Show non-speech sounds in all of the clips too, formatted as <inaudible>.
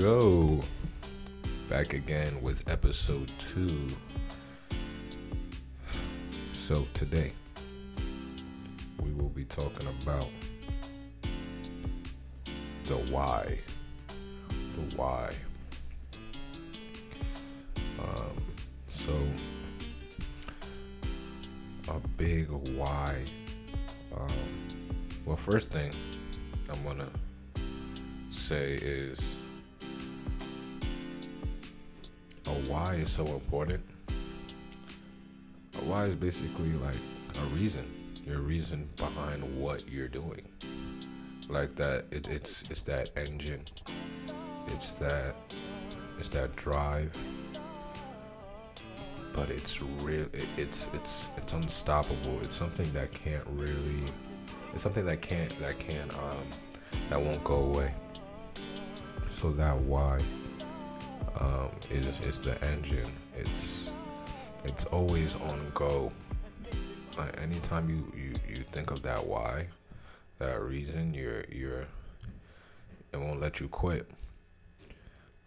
go. Back again with episode two. So, today we will be talking about the why. The why. Um, so, a big why. Um, well, first thing I'm gonna say is a why is so important. A why is basically like a reason, your reason behind what you're doing. Like that, it, it's it's that engine, it's that it's that drive. But it's real. It, it's it's it's unstoppable. It's something that can't really. It's something that can't that can't um that won't go away. So that why um, is is the engine. It's it's always on go. Like anytime you, you, you think of that why, that reason, you're you're it won't let you quit.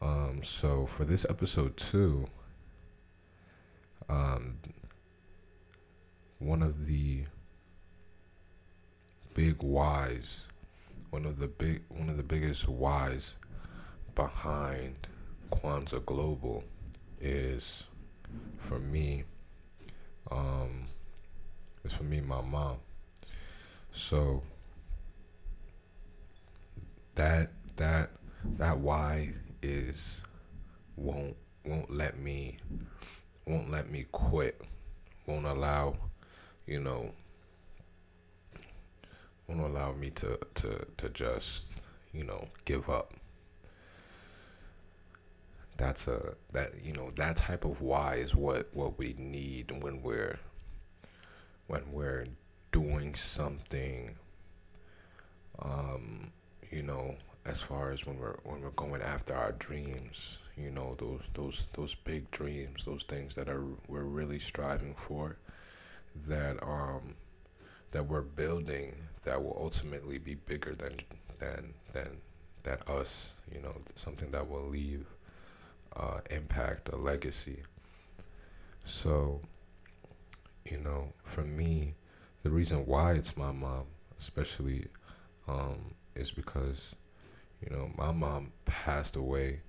Um, so for this episode two, um, one of the big whys, one of the big one of the biggest whys behind Kwanzaa Global is for me, um, it's for me, my mom. So that that that why is won't won't let me won't let me quit. Won't allow, you know, won't allow me to to to just you know give up that's a that you know that type of why is what what we need when we're when we're doing something um you know as far as when we're when we're going after our dreams you know those those those big dreams those things that are we're really striving for that um that we're building that will ultimately be bigger than than than than us you know something that will leave uh, impact, a legacy. So, you know, for me, the reason why it's my mom, especially, um, is because, you know, my mom passed away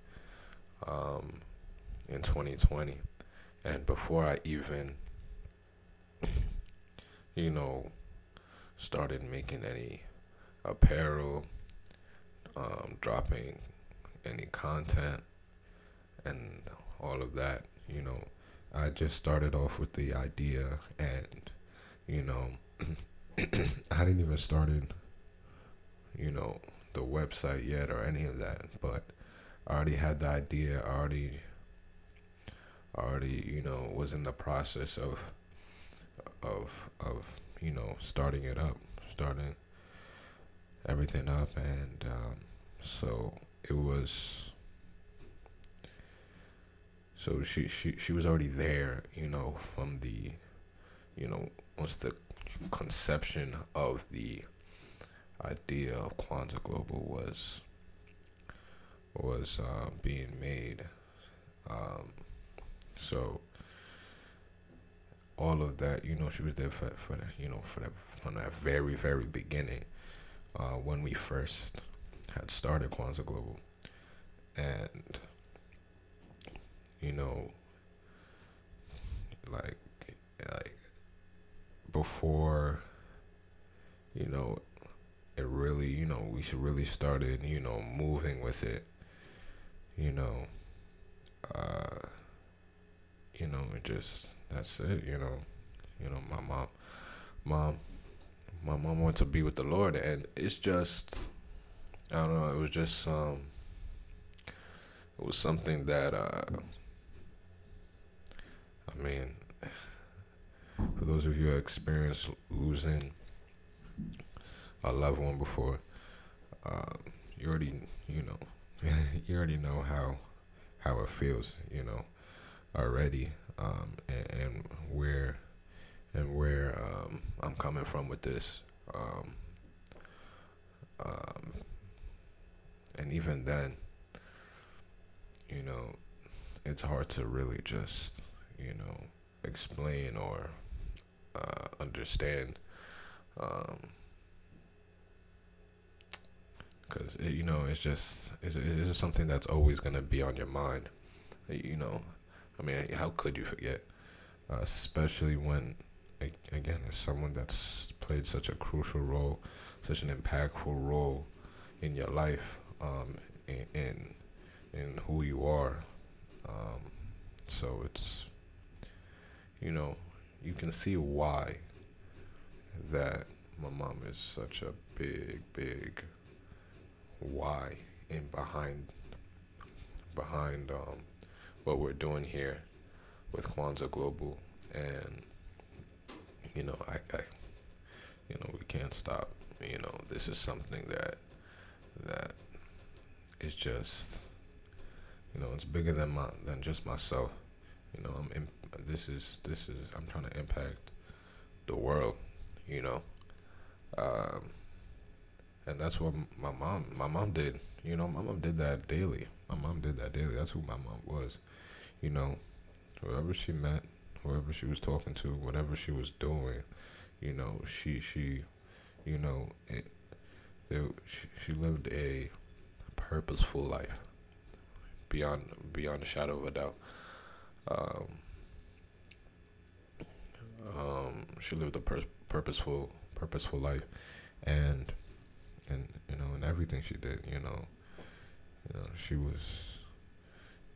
um, in 2020. And before I even, <laughs> you know, started making any apparel, um, dropping any content, and all of that, you know, I just started off with the idea and, you know, <clears throat> I hadn't even started, you know, the website yet or any of that, but I already had the idea, I already, already, you know, was in the process of, of, of, you know, starting it up, starting everything up, and um, so it was so she, she, she was already there, you know, from the, you know, once the conception of the idea of Kwanzaa Global was was uh, being made. Um, so all of that, you know, she was there for, for the, you know, for that from that very very beginning, uh, when we first had started Kwanzaa Global, and you know, like like before, you know, it really, you know, we should really started, you know, moving with it, you know, uh, you know, it just that's it, you know, you know, my mom, mom, my mom went to be with the Lord, and it's just, I don't know, it was just um, it was something that uh I mean, for those of you who experienced losing a loved one before, uh, you already, you know, <laughs> you already know how how it feels, you know, already, um, and, and where and where um, I'm coming from with this. Um, um, and even then, you know, it's hard to really just, you know, explain or uh, understand. Um, because you know it's just it's, it's just something that's always gonna be on your mind. You know, I mean, how could you forget? Uh, especially when, again, as someone that's played such a crucial role, such an impactful role in your life, um, in, in in who you are. Um, so it's, you know, you can see why that my mom is such a big, big why in behind behind um, what we're doing here with Kwanzaa Global, and you know, I, I, you know, we can't stop. You know, this is something that that is just, you know, it's bigger than my than just myself. You know, I'm in, this is this is I'm trying to impact the world. You know, um, and that's what my mom my mom did. You know, my mom did that daily. My mom did that daily. That's who my mom was. You know, whoever she met, whoever she was talking to, whatever she was doing, you know, she she, you know, it, she, she lived a purposeful life beyond beyond a shadow of a doubt. Um, um, she lived a pur- purposeful purposeful life, and and you know, in everything she did, you know, you know, she was,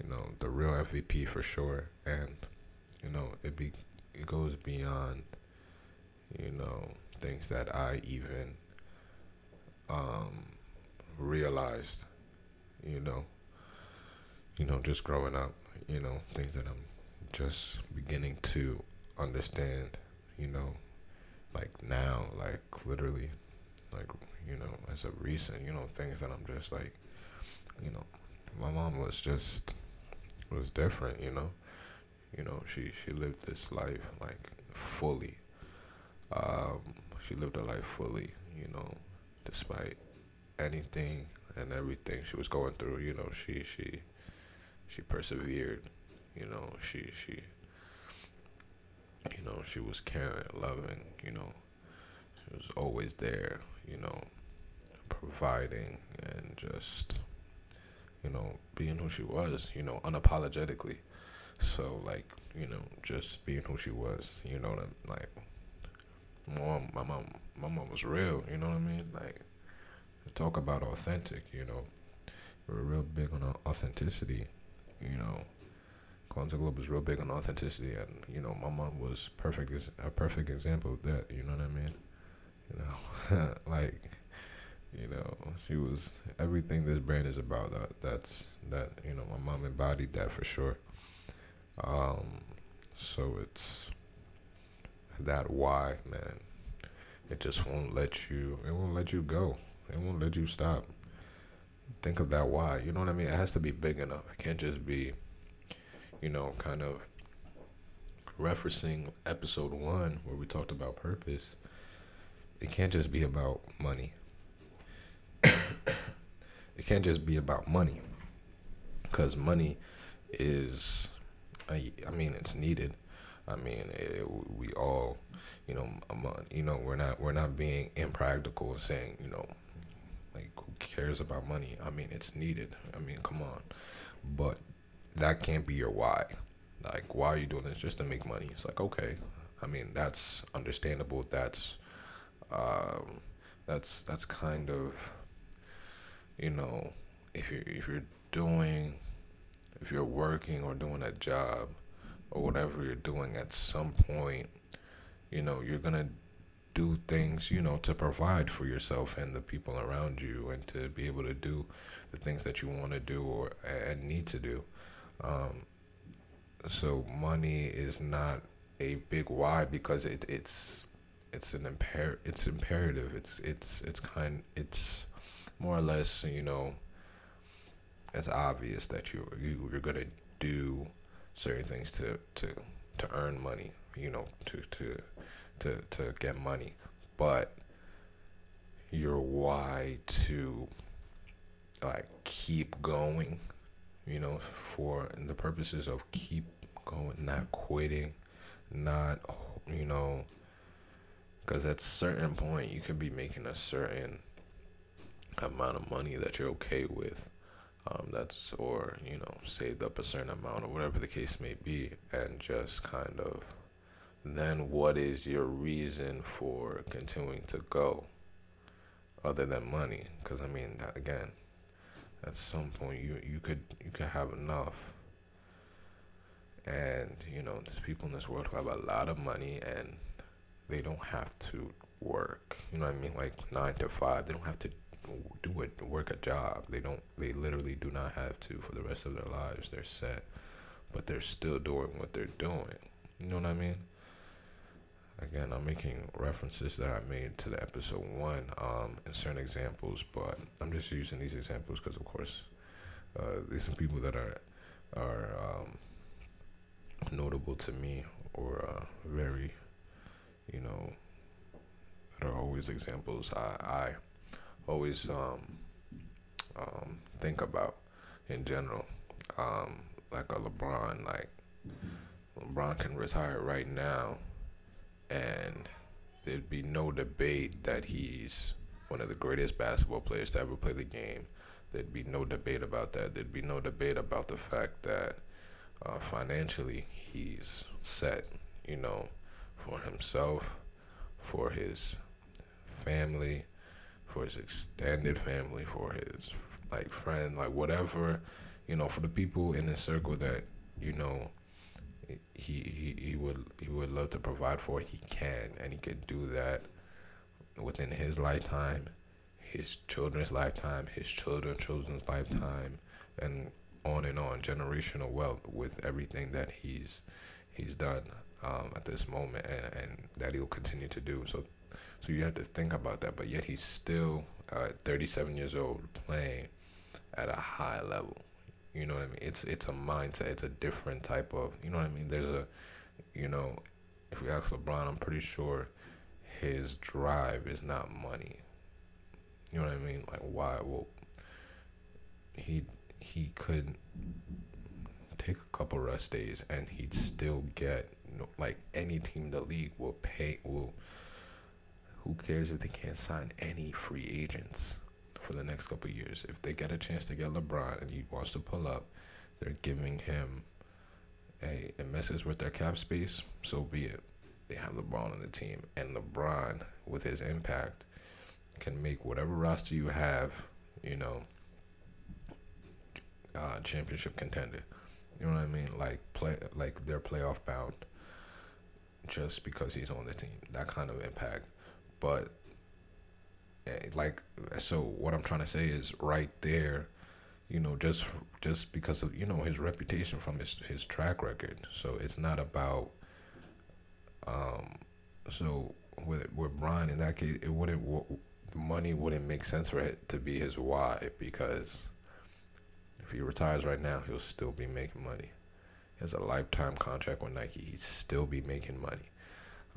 you know, the real MVP for sure, and you know, it be it goes beyond, you know, things that I even um, realized, you know, you know, just growing up, you know, things that I'm just beginning to understand, you know, like now, like literally, like you know, as a recent, you know, things that I'm just like, you know, my mom was just was different, you know. You know, she she lived this life like fully. Um, she lived her life fully, you know, despite anything and everything she was going through, you know, she she she persevered, you know, she she you know, she was caring, loving, you know. She was always there, you know, providing and just you know being who she was you know unapologetically. So like you know just being who she was you know like mom my mom my mom was real you know what i mean? Like talk about authentic you know we're real big on authenticity you know Kwanzaa Global is real big on authenticity, and you know, my mom was perfect, is a perfect example of that. You know what I mean? You know, <laughs> like you know, she was everything this brand is about. That that's that you know, my mom embodied that for sure. Um, so it's that why, man. It just won't let you. It won't let you go. It won't let you stop. Think of that why. You know what I mean? It has to be big enough. It can't just be, you know, kind of referencing episode one where we talked about purpose. It can't just be about money. <coughs> It can't just be about money because money is I, I mean it's needed. I mean it, we all you know um, uh, you know we're not we're not being impractical and saying you know like who cares about money? I mean it's needed. I mean come on. But that can't be your why. Like why are you doing this? Just to make money. It's like okay. I mean that's understandable. That's um that's that's kind of you know, if you if you're doing if you're working or doing a job or whatever you're doing at some point, you know, you're to do things, you know, to provide for yourself and the people around you and to be able to do the things that you want to do or and need to do. Um, so money is not a big why because it, it's it's an imper it's imperative. It's it's it's kind it's more or less, you know, it's obvious that you, you you're gonna do certain things to to to earn money, you know, to to to to get money, but your why to like keep going, you know, for the purposes of keep going, not quitting, not, you know, because at certain point you could be making a certain amount of money that you're okay with. Um, that's or you know saved up a certain amount or whatever the case may be, and just kind of then what is your reason for continuing to go other than money? Because I mean, again, at some point you you could you could have enough. And you know there's people in this world who have a lot of money and they don't have to work. You know what i mean? Like nine to five they don't have to do it work a job. They don't they literally do not have to for the rest of their lives. They're set but they're still doing what they're doing. You know what i mean again i'm making references that i made to the episode one um in certain examples but i'm just using these examples because of course uh, these are people that are are um, notable to me or uh, very you know that are always examples i i always um um think about in general. Um like a lebron like lebron can retire right now and there'd be no debate that he's one of the greatest basketball players to ever play the game. There'd be no debate about that. There'd be no debate about the fact that uh, financially he's set, you know, for himself, for his family, for his extended family, for his like friend, like whatever, you know, for the people in his circle that you know he, he he would he would love to provide for he can and he can do that within his lifetime his children's lifetime his children's children's lifetime and on and on generational wealth with everything that he's he's done um, at this moment and, and that he'll continue to do. So so you have to think about that but yet he's still uh, 37 years old playing at a high level you know what I mean? It's it's a mindset. It's a different type of. You know what I mean? There's a, you know, if we ask LeBron, I'm pretty sure his drive is not money. You know what I mean? Like why? Well, he he could take a couple rest days and he'd still get you know, like any team in the league will pay will. Who cares if they can't sign any free agents? For the next couple years. If they get a chance to get LeBron and he wants to pull up, they're giving him a, a message with their cap space. So be it. They have LeBron on the team, and LeBron, with his impact, can make whatever roster you have, you know, uh, championship contender. You know what I mean? Like play, like they're playoff bound, just because he's on the team. That kind of impact, but like so what i'm trying to say is right there you know just just because of you know his reputation from his his track record. So it's not about um so with with Brian in that case it wouldn't money wouldn't make sense for it to be his why because if he retires right now he'll still be making money. He has a lifetime contract with Nike. He'd still be making money.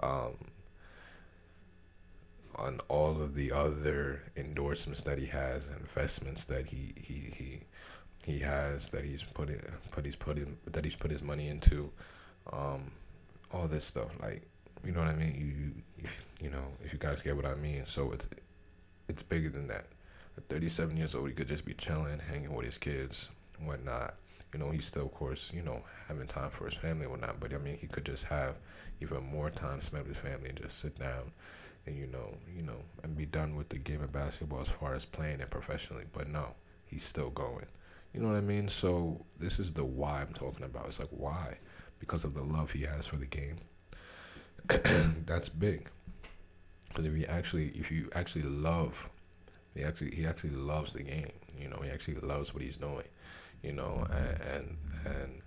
Um on all of the other endorsements that he has, investments that he he he he has that he's put in, put he's put in, that he's put his money into, um, all this stuff like you know what I mean. You you you know if you guys get what I mean. So it's it's bigger than that. At 37 years old, he could just be chilling, hanging with his kids, whatnot. You know, he's still, of course, you know, having time for his family whatnot. But I mean, he could just have even more time spent with his family and just sit down and you know, you know, and be done with the game of basketball as far as playing it professionally. But no, he's still going. You know what I mean? So this is the why I'm talking about. It's like why? Because of the love he has for the game. <clears throat> That's big. Because if you actually, if you actually love, he actually he actually loves the game. You know, he actually loves what he's doing. You know, and and, and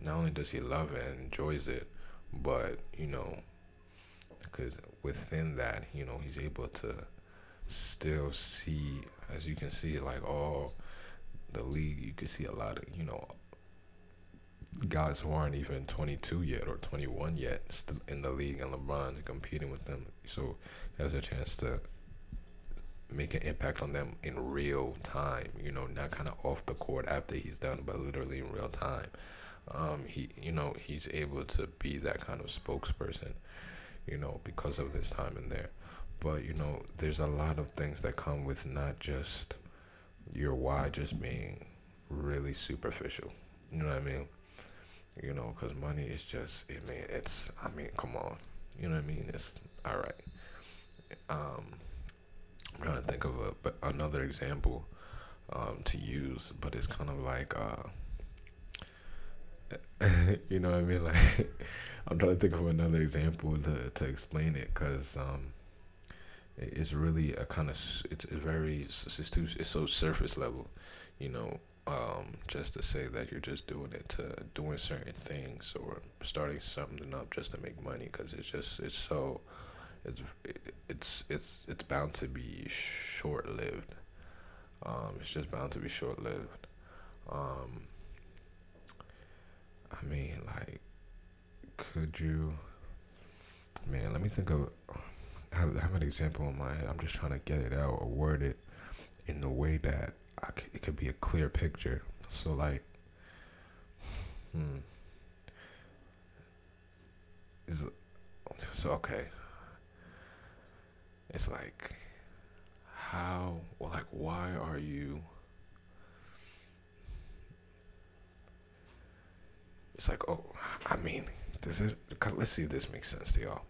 not only does he love and enjoys it, but you know, because within that, you know, he's able to still see, as you can see, like all the league, you can see a lot of, you know, guys who aren't even 22 yet or 21 yet still in the league, and LeBron competing with them. So he has a chance to make an impact on them in real time. You know, not kind of off the court after he's done, but literally in real time. Um, he, you know, he's able to be that kind of spokesperson. You know, because of this time in there. But you know, there's a lot of things that come with not just your why just being really superficial. You know what I mean? You know, because money is just, I mean, it's, I mean, come on. You know what I mean? It's all right. Um, I'm trying to think of a but another example um, to use, but it's kind of like, uh, <laughs> you know what I mean? Like, I'm trying to think of another example to to explain it, cause um, it's really a kind of it's, very it's too it's so surface level, you know. Um, just to say that you're just doing it to doing certain things or starting something up just to make money, cause it's just it's so it's it's it's it's bound to be short lived. Um, it's just bound to be short lived. Um, I mean, like, could you, man? Let me think of. I have, I have an example in my head. I'm just trying to get it out or word it in the way that it could be a clear picture. So, like, hmm, is so okay. It's like, how, like, why are you? It's like, oh, I mean, does it? Let's see if this makes sense to y'all.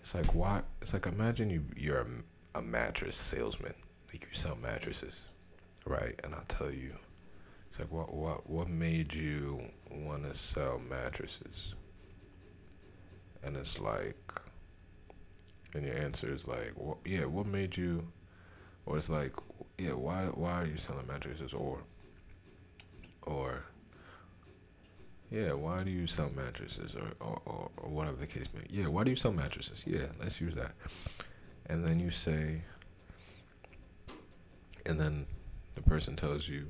It's like, why? It's like, imagine you you're a, a mattress salesman, like you sell mattresses, right? And I'll tell you, it's like, what what what made you want to sell mattresses? And it's like, and your answer is like, well, yeah, what made you, or it's like, yeah, why why are you selling mattresses, or, or, yeah, why do you sell mattresses, or or, or, or whatever the case may. be. Yeah, why do you sell mattresses? Yeah, let's use that, and then you say, and then the person tells you,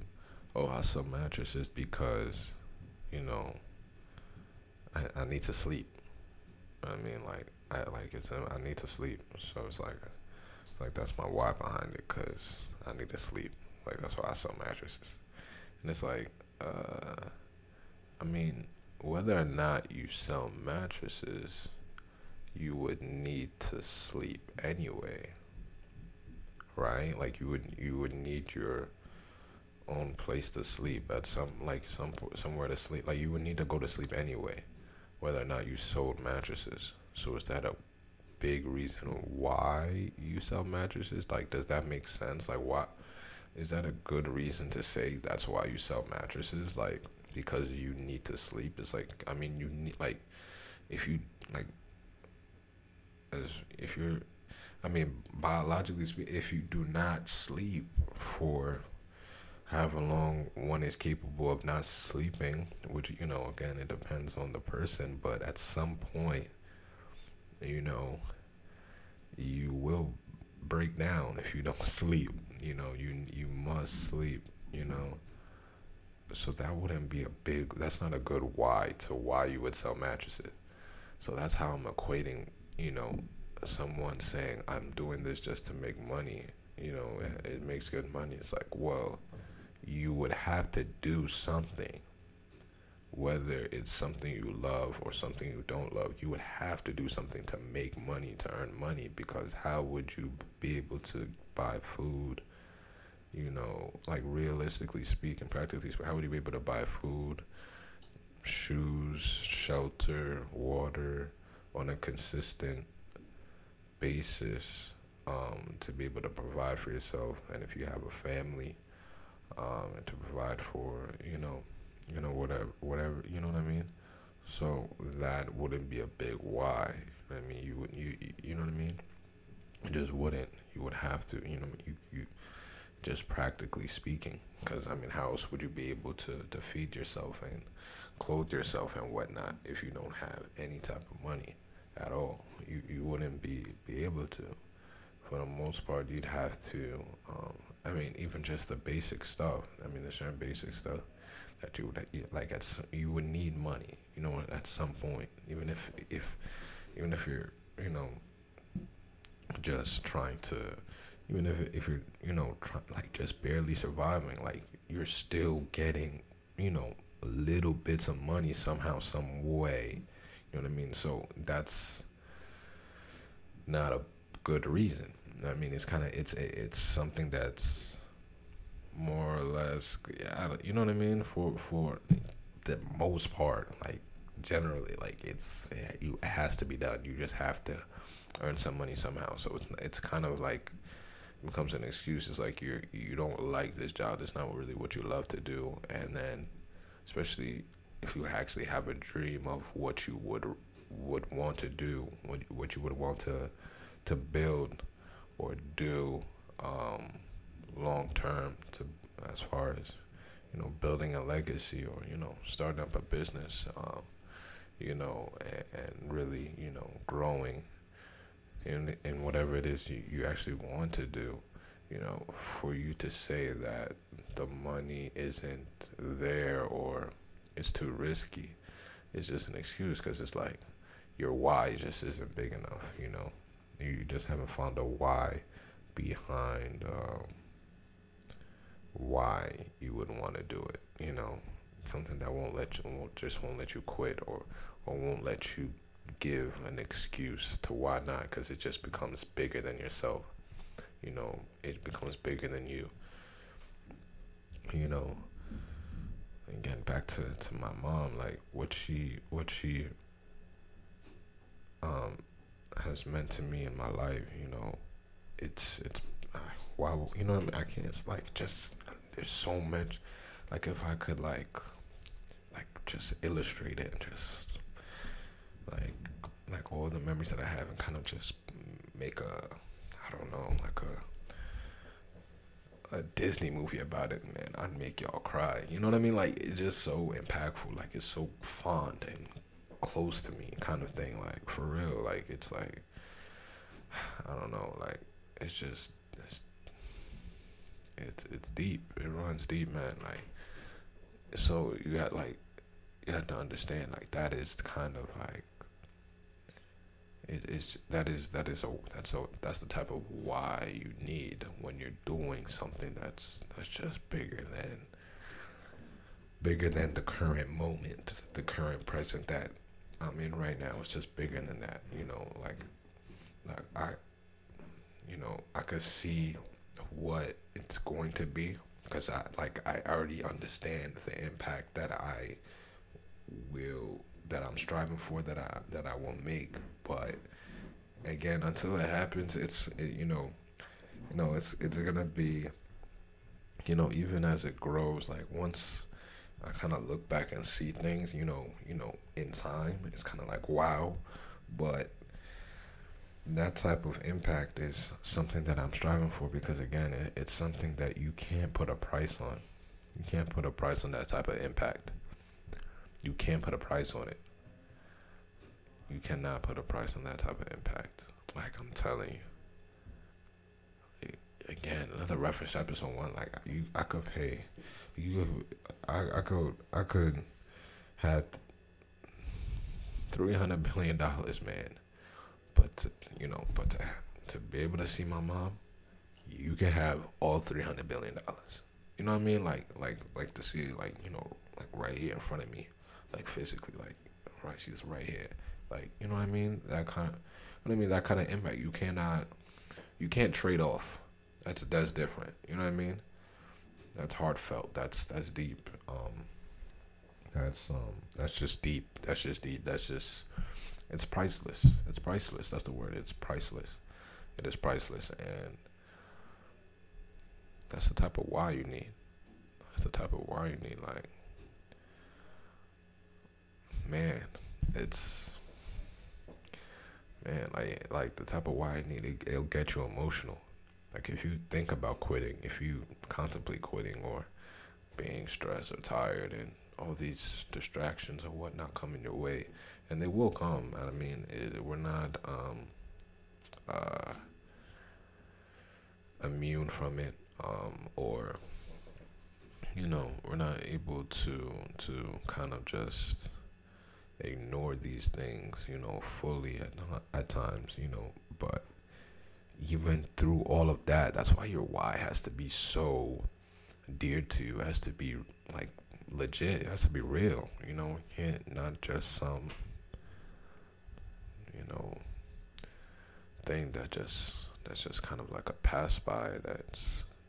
oh, I sell mattresses because, you know, I, I need to sleep. I mean, like, I like it's a, I need to sleep, so it's like, it's like that's my why behind it, cause I need to sleep. Like that's why I sell mattresses, and it's like, uh, I mean, whether or not you sell mattresses, you would need to sleep anyway, right? Like you would you would need your own place to sleep at some like some somewhere to sleep. Like you would need to go to sleep anyway, whether or not you sold mattresses. So is that a big reason why you sell mattresses? Like, does that make sense? Like, what is that a good reason to say that's why you sell mattresses? Like, because you need to sleep. It's like, I mean, you need like, if you like, as if you're, I mean, biologically speaking, if you do not sleep for however long one is capable of not sleeping, which you know, again, it depends on the person, but at some point you know, you will break down if you don't <laughs> sleep. You know, you you must sleep. You know, so that wouldn't be a big. That's not a good why to why you would sell mattresses. So that's how I'm equating. You know, someone saying I'm doing this just to make money. You know, it, makes good money. It's like, well, you would have to do something whether it's something you love or something you don't love, you would have to do something to make money, to earn money, because how would you be able to buy food? You know, like realistically speaking, practically how would you be able to buy food, shoes, shelter, water on a consistent basis um, to be able to provide for yourself? And if you have a family, um, and to provide for, you know, you know whatever whatever you know what I mean? So that wouldn't be a big why. I mean you would you you know what I mean? It just wouldn't. You would have to you know you you just practically speaking because I mean how else would you be able to to feed yourself and clothe yourself and whatnot if you don't have any type of money at all? You you wouldn't be be able to. For the most part you'd have to um, I mean even just the basic stuff. I mean the certain basic stuff that you would like at some, you would need money you know at some point. Even if if even if you're you know just trying to even if if you're you know trying like just barely surviving, like you're still getting you know little bits of money somehow, some way. You know what I mean? So that's not a good reason. I mean, it's kind of it's it's something that's more or less, yeah, you know what I mean. For for the most part, like generally, like it's you it has to be done. You just have to earn some money somehow. So it's it's kind of like becomes an excuse. It's like you you don't like this job. It's not really what you love to do, and then especially if you actually have a dream of what you would would want to do, what what you would want to to build or do um, long term to as far as you know building a legacy or you know starting up a business um, you know and, and, really you know growing in in whatever it is you, you actually want to do you know for you to say that the money isn't there or it's too risky it's just an excuse because it's like your why just isn't big enough you know you just haven't found a why behind um, why you would want to do it. You know, something that won't let you, won't, just won't let you quit, or or won't let you give an excuse to why not, because it just becomes bigger than yourself. You know, it becomes bigger than you. You know, again back to to my mom, like what she what she um has meant to me in my life. You know, it's it's uh, wow. You know, I, mean? I can't. It's like just there's so much. Like if I could like like just illustrate it, just like like all the memories that I have, and kind of just make a I don't know like a a Disney movie about it, man, I'd make y'all cry. You know what I mean? Like it's just so impactful. Like it's so fond and close to me, kind of thing. Like for real. Like it's like I don't know. Like it's just it's it's it's deep. It runs deep, man. Like so you got like you have to understand like that is kind of like it is that is that is a that's a that's the type of why you need when you're doing something that's that's just bigger than bigger than the current moment, the current present that I'm in right now. It's just bigger than that, you know, like like I you know, I could see what it's going to be because I like I already understand the impact that I will that I'm striving for that I that I will make but again until it happens it's it, you know you know it's it's gonna be you know even as it grows like once I kind of look back and see things you know you know in time it's kind of like wow but that type of impact is something that I'm striving for because again, it, it's something that you can't put a price on. You can't put a price on that type of impact. You can't put a price on it. You cannot put a price on that type of impact. Like I'm telling you. Again, another reference episode one. Like you, I could pay. You, I, I could, I could have three hundred billion dollars, man but to, you know, but to, to be able to see my mom, you can have all three hundred billion dollars. You know what I mean? Like like like to see like you know like right here in front of me, like physically like right she's right here. Like you know what I mean? That kind. Of, what I mean that kind of impact you cannot you can't trade off. That's that's different. You know what I mean? That's heartfelt. That's that's deep. Um, that's um that's just deep. That's just deep. That's just it's priceless. It's priceless. That's the word. It's priceless. It is priceless, and that's the type of why you need. That's the type of why you need. Like, man, it's man, like like the type of need. It, it'll get you emotional. Like if you think about quitting, if you contemplate quitting or being stressed or tired and all these distractions or whatnot coming your way, and they will come. I mean, it, we're not um, uh, immune from it, um, or you know, we're not able to to kind of just ignore these things, you know, fully at at times, you know, but even through all of that, that's why your why has to be so dear to you. It has to be like legit. It has to be real. You know, you can't not just some you know thing that just that's just kind of like a pass by that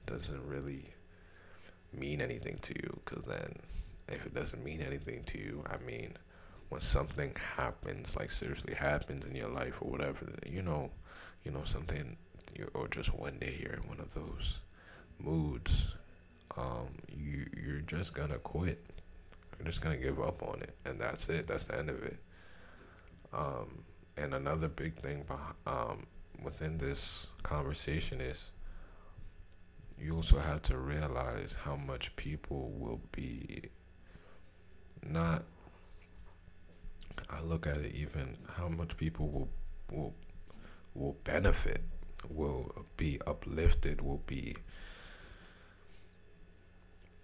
doesn't really mean anything to you because then if it doesn't mean anything to you i mean when something happens like seriously happens in your life or whatever you know you know something or just one day you're in one of those moods um you you're just gonna quit. You're just gonna give up on it and that's it. That's the end of it. Um and another big thing um within this conversation is you also have to realize how much people will be not I look at it even how much people will will will benefit, will be uplifted, will be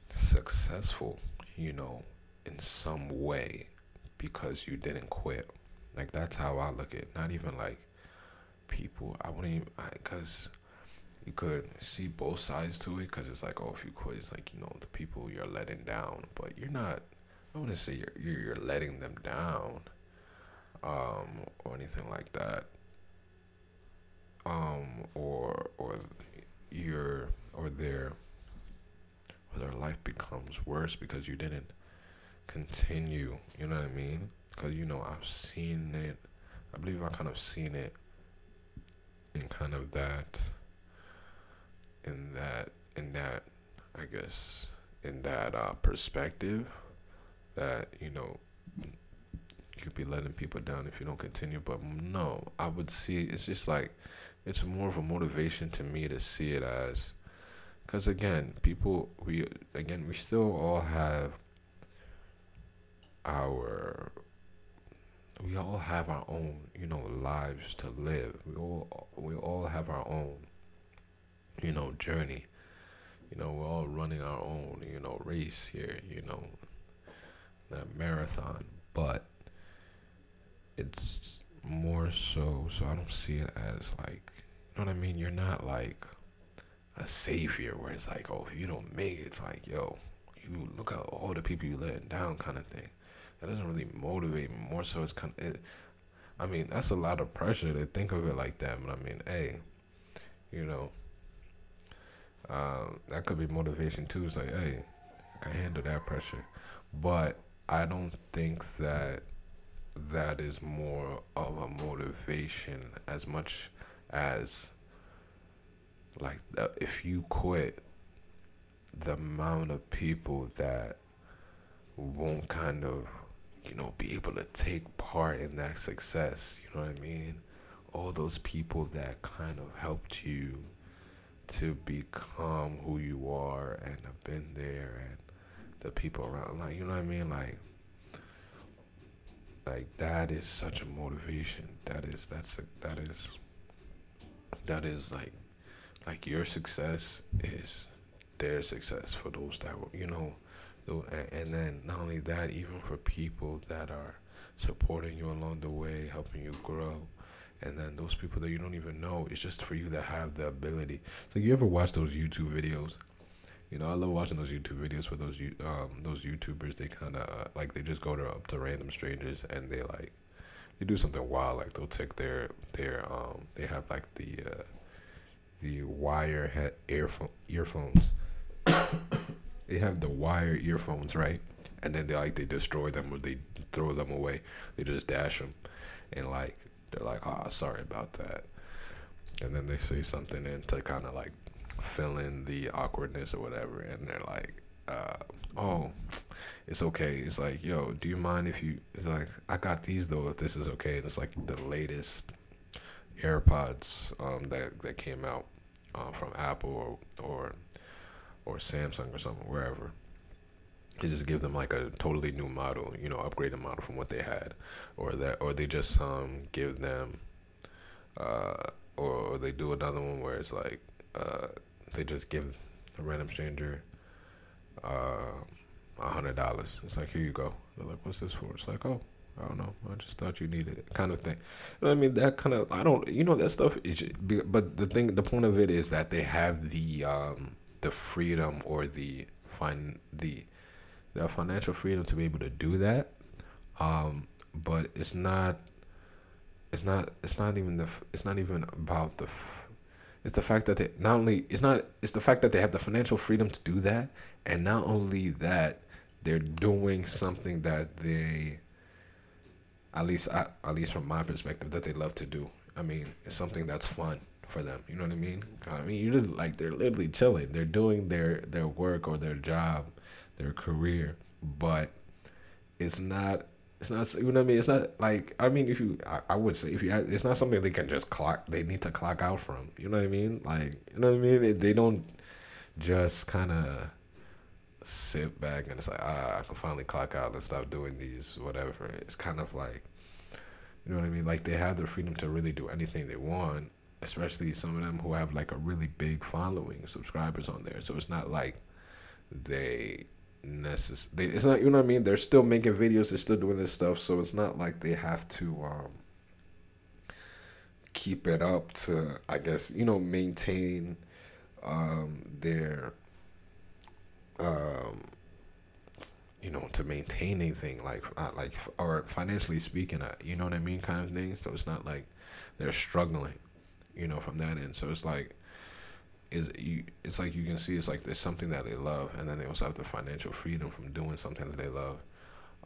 successful, you know, in some way because you didn't quit. Like that's how I look at it. Not even like people. I wouldn't even because you could see both sides to it because it's like oh if you quit it's like you know the people you're letting down but you're not i wouldn't say you're you're, you're letting them down um or anything like that. Um or or your or their or their life becomes worse because you didn't continue. You know what i mean? Because you know i've seen it. I believe i kind of seen it in kind of that in that in that I guess in that uh, perspective that you know you'd be letting people down if you don't continue but no I would see it's just like it's more of a motivation to me to see it as because again people we again we still all have our we all have our own you know lives to live we all we all have our own you know, journey. You know, we're all running our own, you know, race here, you know, that marathon. But it's more so, so I don't see it as like, you know what I mean? You're not like a savior where it's like, oh, if you don't make it, it's like, yo, you look at all the people you letting down kind of thing. That doesn't really motivate me. More so, it's kind of, it, I mean, that's a lot of pressure to think of it like that. But I mean, hey, you know, um, that could be motivation too. It's like, hey, I can handle that pressure, but I don't think that that is more of a motivation as much as like if you quit the amount of people that won't kind of you know be able to take part in that success you know what i mean? All those people that kind of helped you to become who you are and have been there and the people around like you know what I mean? Like like that is such a motivation. That is that's a, that is that is like like your success is their success for those that were you know and then not only that even for people that are supporting you along the way helping you grow and then those people that you don't even know it's just for you to have the ability. So you ever watch those youtube videos you know i love watching those youtube videos for those um those youtubers they kind of uh, like they just go to up to random strangers and they like they do something wild like they'll take their their um they have like the uh the wire head earphone earphones. <coughs> They have the wire earphones right? And then they like they destroy them or they throw them away. They just dash them and like they're like, "Ah, oh, sorry about that," and then they say something in to kind of like fill in the awkwardness or whatever, and they're like, uh, "Oh, it's okay." It's like, "Yo, do you mind if you?" It's like, "I got these though. If this is okay," and it's like the latest AirPods um, that that came out uh, from Apple or or or Samsung or something, wherever they just give them like a totally new model, you know, upgraded model from what they had, or that, or they just um give them, uh, or, or they do another one where it's like, uh, they just give a random stranger, uh, a hundred dollars. It's like here you go. They're like, what's this for? It's like, oh, I don't know. I just thought you needed it, kind of thing. I mean, that kind of I don't. You know that stuff. Is, but the thing, the point of it is that they have the um the freedom or the find the the financial freedom to be able to do that. Um, but it's not. It's not. It's not even the. It's not even about the. It's the fact that they not only. It's not. It's the fact that they have the financial freedom to do that, and not only that, they're doing something that they at least I, at least from my perspective that they love to do. I mean, it's something that's fun for them. You know what I mean? I mean, you just like they're literally chilling. They're doing their their work or their job, their career, but it's not. It's not. You know what I mean? It's not like I mean, if you, I, I would say if you, it's not something they can just clock. They need to clock out from. You know what I mean? Like you know what I mean? They don't just kind of sit back and it's like ah I can finally clock out and stop doing these whatever. It's kind of like you know what I mean? Like they have the freedom to really do anything they want, especially some of them who have like a really big following, subscribers on there. So it's not like they necess they it's not you know what I mean? They're still making videos, they're still doing this stuff, so it's not like they have to um keep it up to I guess, you know, maintain um their um, you know, to maintain anything like uh, like or financially speaking, uh, you know what I mean, kind of thing. So it's not like they're struggling, you know, from that end. So it's like is you it's like you can see it's like there's something that they love and then they also have the financial freedom from doing something that they love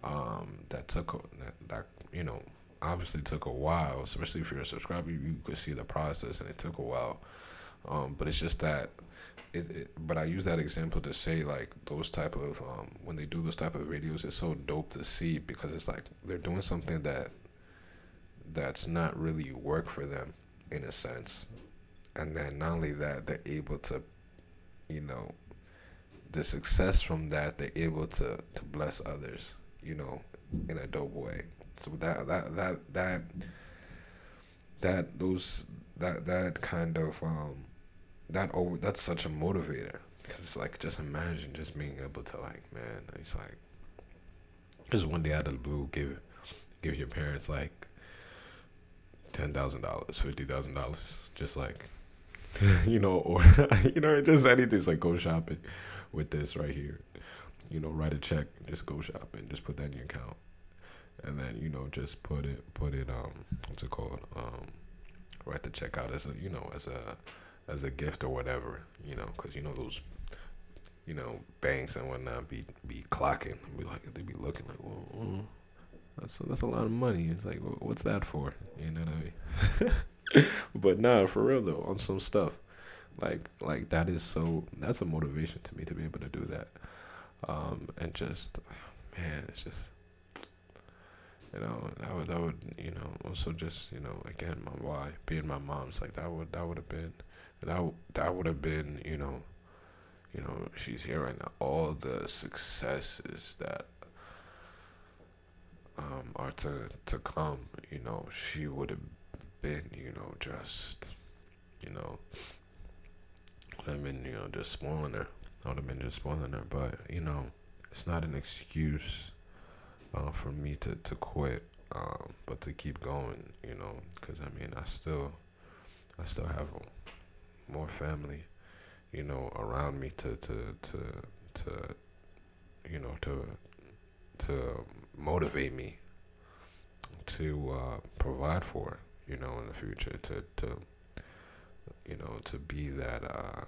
um, that took that, that you know obviously took a while especially if you're a subscriber you, could see the process and it took a while. Um, but it's just that it, it, but I use that example to say like those type of um, when they do those type of videos, it's so dope to see because it's like they're doing something that that's not really work for them in a sense, and then not only that they're able to, you know, the success from that they're able to to bless others, you know, in a dope way. So that that that that that those that that kind of um that over that's such a motivator because it's like just imagine just being able to like man it's like just one day out of the blue give give your parents like ten thousand dollars fifty thousand dollars just like <laughs> you know or <laughs> you know just anything it's like go shopping with this right here you know write a check just go shopping just put that in your account and then you know just put it put it um what's it called um write the check out as a you know as a as a gift or whatever, you know, because you know those, you know, banks and whatnot be be clocking, be like they be looking like, well, that's that's a lot of money. It's like, what's that for? You know what I mean? <laughs> <laughs> but nah, for real though, on some stuff, like like that is so that's a motivation to me to be able to do that, um, and just man, it's just you know that would that would you know also just you know again my why being my mom's like that would that would have been that that would have been you know you know she's here right now. All the successes that um, are to to come you know she would have been you know just you know I mean you know just spoiling her. I would have been just spoiling her. But you know it's not an excuse uh, for me to to quit um, but to keep going you know because I mean I still I still have more family, you know, around me to to to to you know to to motivate me to uh, provide for you know in the future to to you know to be that uh,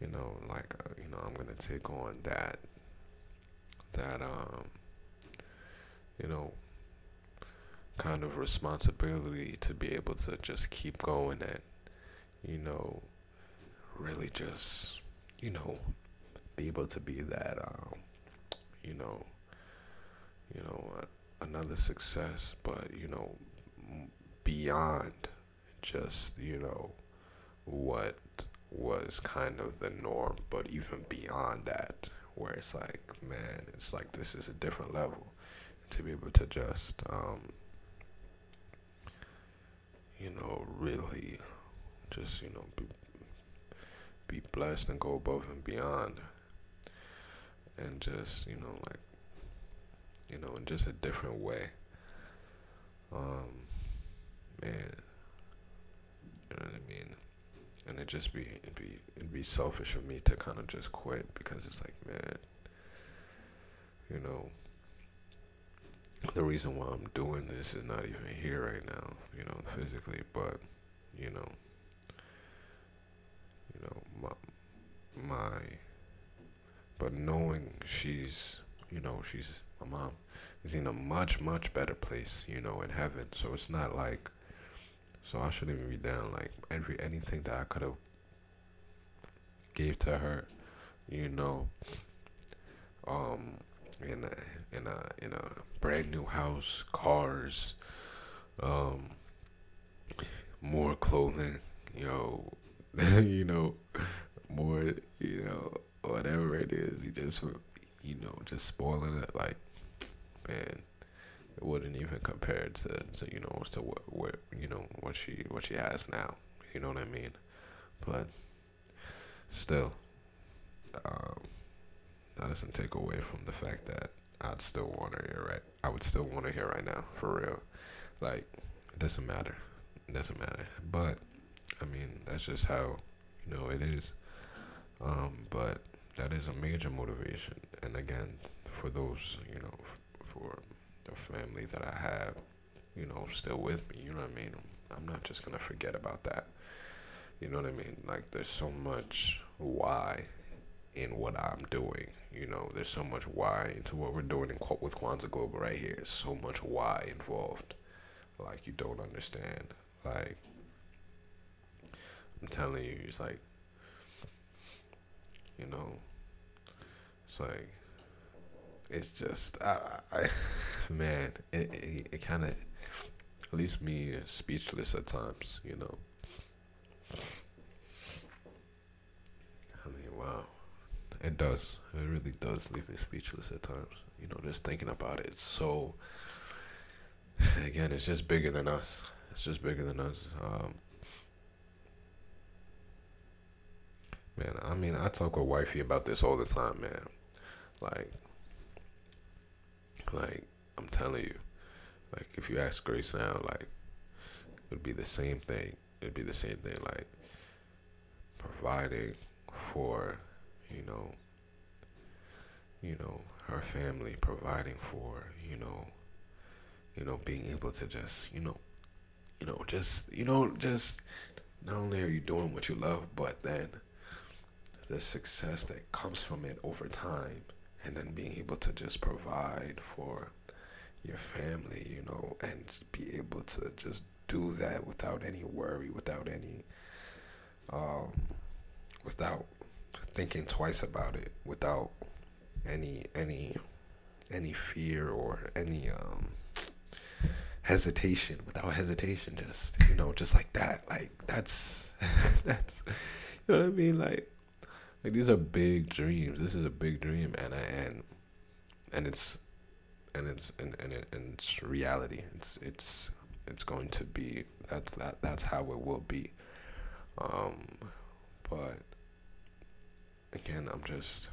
you know like uh, you know I'm gonna take on that that um you know kind of responsibility to be able to just keep going and you know, really just, you know, be able to be that, um, you know, you know, uh, another success, but you know, beyond just you know what was kind of the norm, but even beyond that, where it's like, man, it's like this is a different level to be able to just, um, you know, really just you know be, be blessed and go above and beyond and just you know like you know, in just a different way. Um, man, you know what I mean? And it just be it'd be it'd be selfish of me to kind of just quit because it's like, man, you know, the reason why I'm doing this is not even here right now, you know, physically, but you know, you know, my my but knowing she's, you know, she's my mom is in a much much better place, you know, in heaven. So it's not like so I shouldn't even be down like every anything that I could have gave to her, you know. Um in a in a in a brand new house, cars, um more clothing, you <laughs> know, you know, more, you know, whatever it is, you just you know, just spoiling it like man wouldn't even compare to, to you know to what, what you know what she what she has now. You know what I mean? But still, um, that doesn't take away from the fact that I'd still want her here, right? I would still want her here right now, for real. Like, it doesn't matter. It doesn't matter. But I mean, that's just how you know it is. Um, but that is a major motivation, and again, for those you know, for the family that I have, you know, still with me. You know what I mean? I'm not just gonna forget about that. You know what I mean? Like there's so much why in what I'm doing. You know, there's so much why into what we're doing in with Kwanzaa Global right here. There's so much why involved. Like you don't understand. Like I'm telling you, it's like you know, it's like it's just I, I <laughs> man, it it, it kind of leaves me speechless at times, you know. I mean, wow, it does. It really does leave me speechless at times. You know, just thinking about it. It's so. <sighs> Again, it's just bigger than us. It's just bigger than us. Um, man, I mean, I talk with wifey about this all the time, man. Like, like I'm telling you, like if you ask Grace now, like it would be the same thing. It'd be the same thing, like providing for, you know, you know, her family, providing for, you know, you know, being able to just, you know, you know, just, you know, just not only are you doing what you love, but then the success that comes from it over time and then being able to just provide for your family, you know, and be able to just do that without any worry, without any, um, without thinking twice about it, without any any any fear or any um hesitation, without hesitation, just you know, just like that, like that's <laughs> that's you know what I mean, like like these are big dreams. This is a big dream, and and and it's and it's and and, it, and it's reality. It's it's it's going to be that's that that's how it will be. Um, but again, I'm just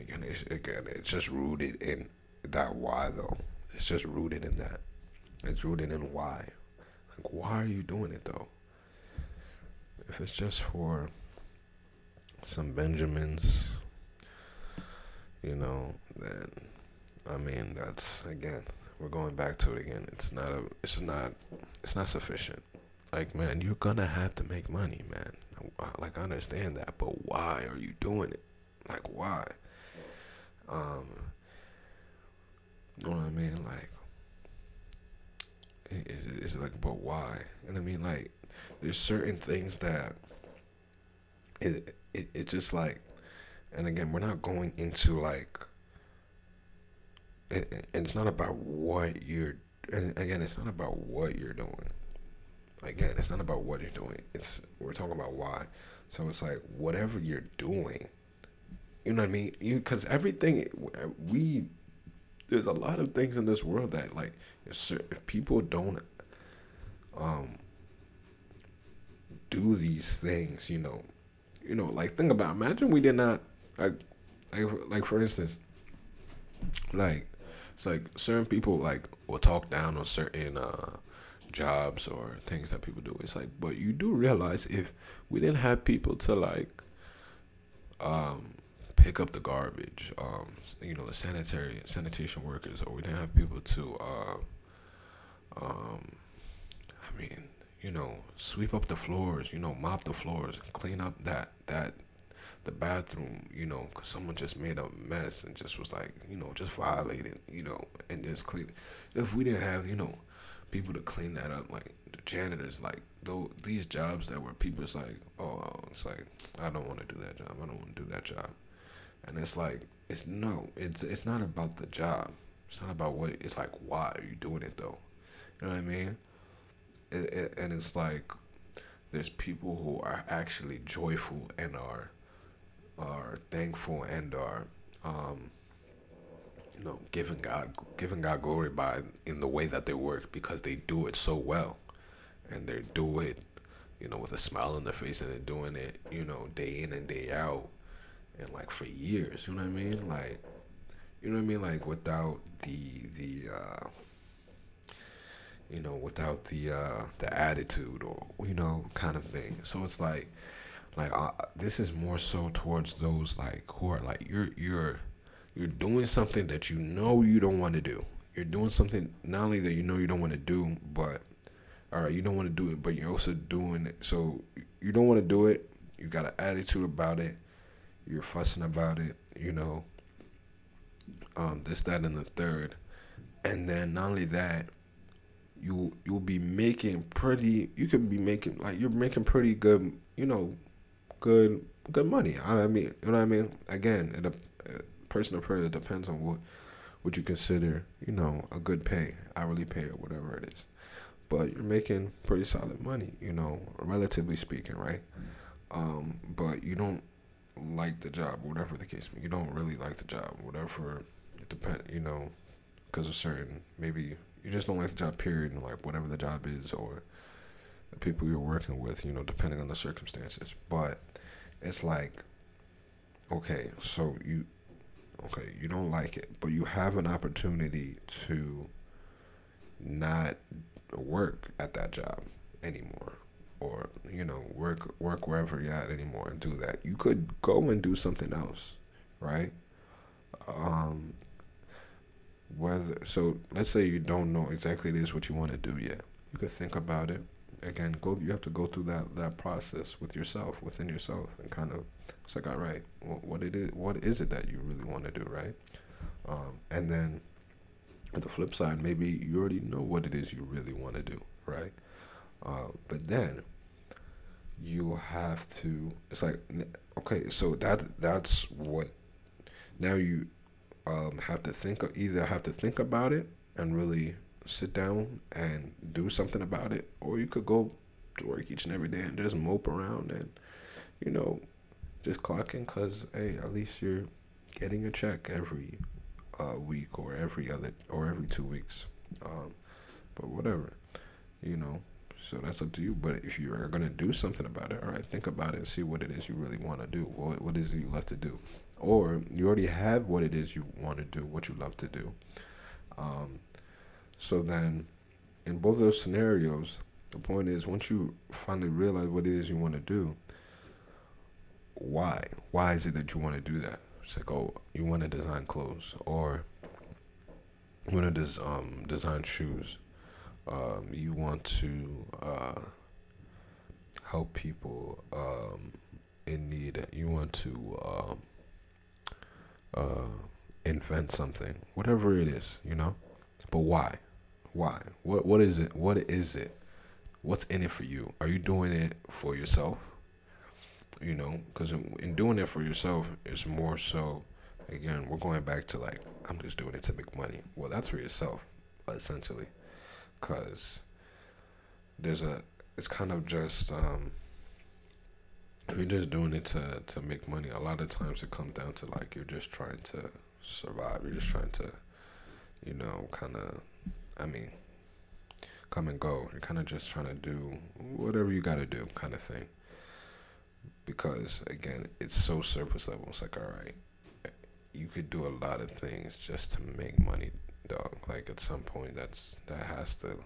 again it's again it's just rooted in that why though. It's just rooted in that. It's rooted in why. Like why are you doing it though? If it's just for some Benjamins, you know, then I mean that's again we're going back to it again. It's not a it's not it's not sufficient. Like man, you're gonna have to make money, man. Like I understand that, but why are you doing it? Like why? Um, you know what I mean? Like, it's, it's like, but why? And I mean, like, there's certain things that it it, it just like and again we're not going into like and it's not about what you're and again it's not about what you're doing. Again it's not about what you're doing. It's we're talking about why. So it's like whatever you're doing you know what i mean? You because everything we there's a lot of things in this world that like if, if people don't um do these things you know you know, like think about. Imagine we did not like, like, like for instance, like it's like certain people like will talk down on certain uh, jobs or things that people do. It's like, but you do realize if we didn't have people to like um, pick up the garbage, um, you know, the sanitary sanitation workers, or we didn't have people to, uh, um, I mean, you know, sweep up the floors, you know, mop the floors, clean up that that the bathroom, you know, because someone just made a mess and just was like, you know, just violated, you know, and just clean. If we didn't have, you know, people to clean that up, like the janitors, like though these jobs that were people's like, oh, it's like I don't want to do that job. I don't want to do that job, and it's like it's no, it's it's not about the job. It's not about what. It's like why are you doing it though? You know what I mean? It, and it's like there's people who are actually joyful and are are thankful and are um, you know giving God giving God glory by in the way that they work because they do it so well. And they do it you know with a smile on their face and they're doing it you know day in and day out and like for years you know what I mean? Like you know what I mean? Like without the the uh you know without the uh the attitude or you know kind of thing so it's like like uh, this is more so towards those like who are like you're you're you're doing something that you know you don't want to do. You're doing something not only that you know you don't want to do, but all right, you don't want to do it, but you're also doing it. So you don't want to do it. You got an attitude about it. You're fussing about it. You know, um, this, that, and the third, and then not only that, you you'll be making pretty. You could be making like you're making pretty good. You know, good good money. I mean, you know what I mean. Again, it, uh, person to person, depends on what what you consider, you know, a good pay, hourly pay, or whatever it is. But you're making pretty solid money, you know, relatively speaking, right? Um, but you don't like the job, whatever the case. You don't really like the job, whatever. It depend, you know, because of certain maybe you just don't like the job. Period, and like whatever the job is, or the people you're working with, you know, depending on the circumstances. But it's like, okay, so you, okay, you don't like it, but you have an opportunity to not work at that job anymore or you know work work wherever you're at anymore and do that you could go and do something else right um whether so let's say you don't know exactly it is what you want to do yet. You could think about it. Again go you have to go through that that process with yourself within yourself and kind of it's like all right what, what it is what is it that you really want to do right? Um, and then the flip side maybe you already know what it is you really want to do right? Uh, but then you have to it's like okay so that that's what now you um, have to think either have to think about it and really sit down and do something about it, or you could go to work each and every day and just mope around and, you know, just clocking because, hey, at least you're getting a check every uh, week or every other or every two weeks. Um, but whatever, you know. So that's up to you. But if you are gonna do something about it, all right, think about it and see what it is you really want to do. What what is it you love to do, or you already have what it is you want to do, what you love to do. Um, so then, in both of those scenarios, the point is once you finally realize what it is you want to do, why? Why is it that you want to do that? It's like, oh, you want to design clothes, or you want to des- um, design shoes. Um, you want to uh, help people um, in need. You want to um, uh, invent something, whatever it is, you know. But why? Why? What what is it? What is it? What's in it for you? Are you doing it for yourself? You know, because in, in doing it for yourself, it's more so. Again, we're going back to like I'm just doing it to make money. Well, that's for yourself, essentially, because there's a. It's kind of just um, if you're just doing it to to make money. A lot of times it comes down to like you're just trying to survive. You're just trying to, you know, kind of I mean, come and go. You're kind of just trying to do whatever you got to do, kind of thing. Because again, it's so surface level. It's like, all right, you could do a lot of things just to make money, dog. Like at some point, that's that has to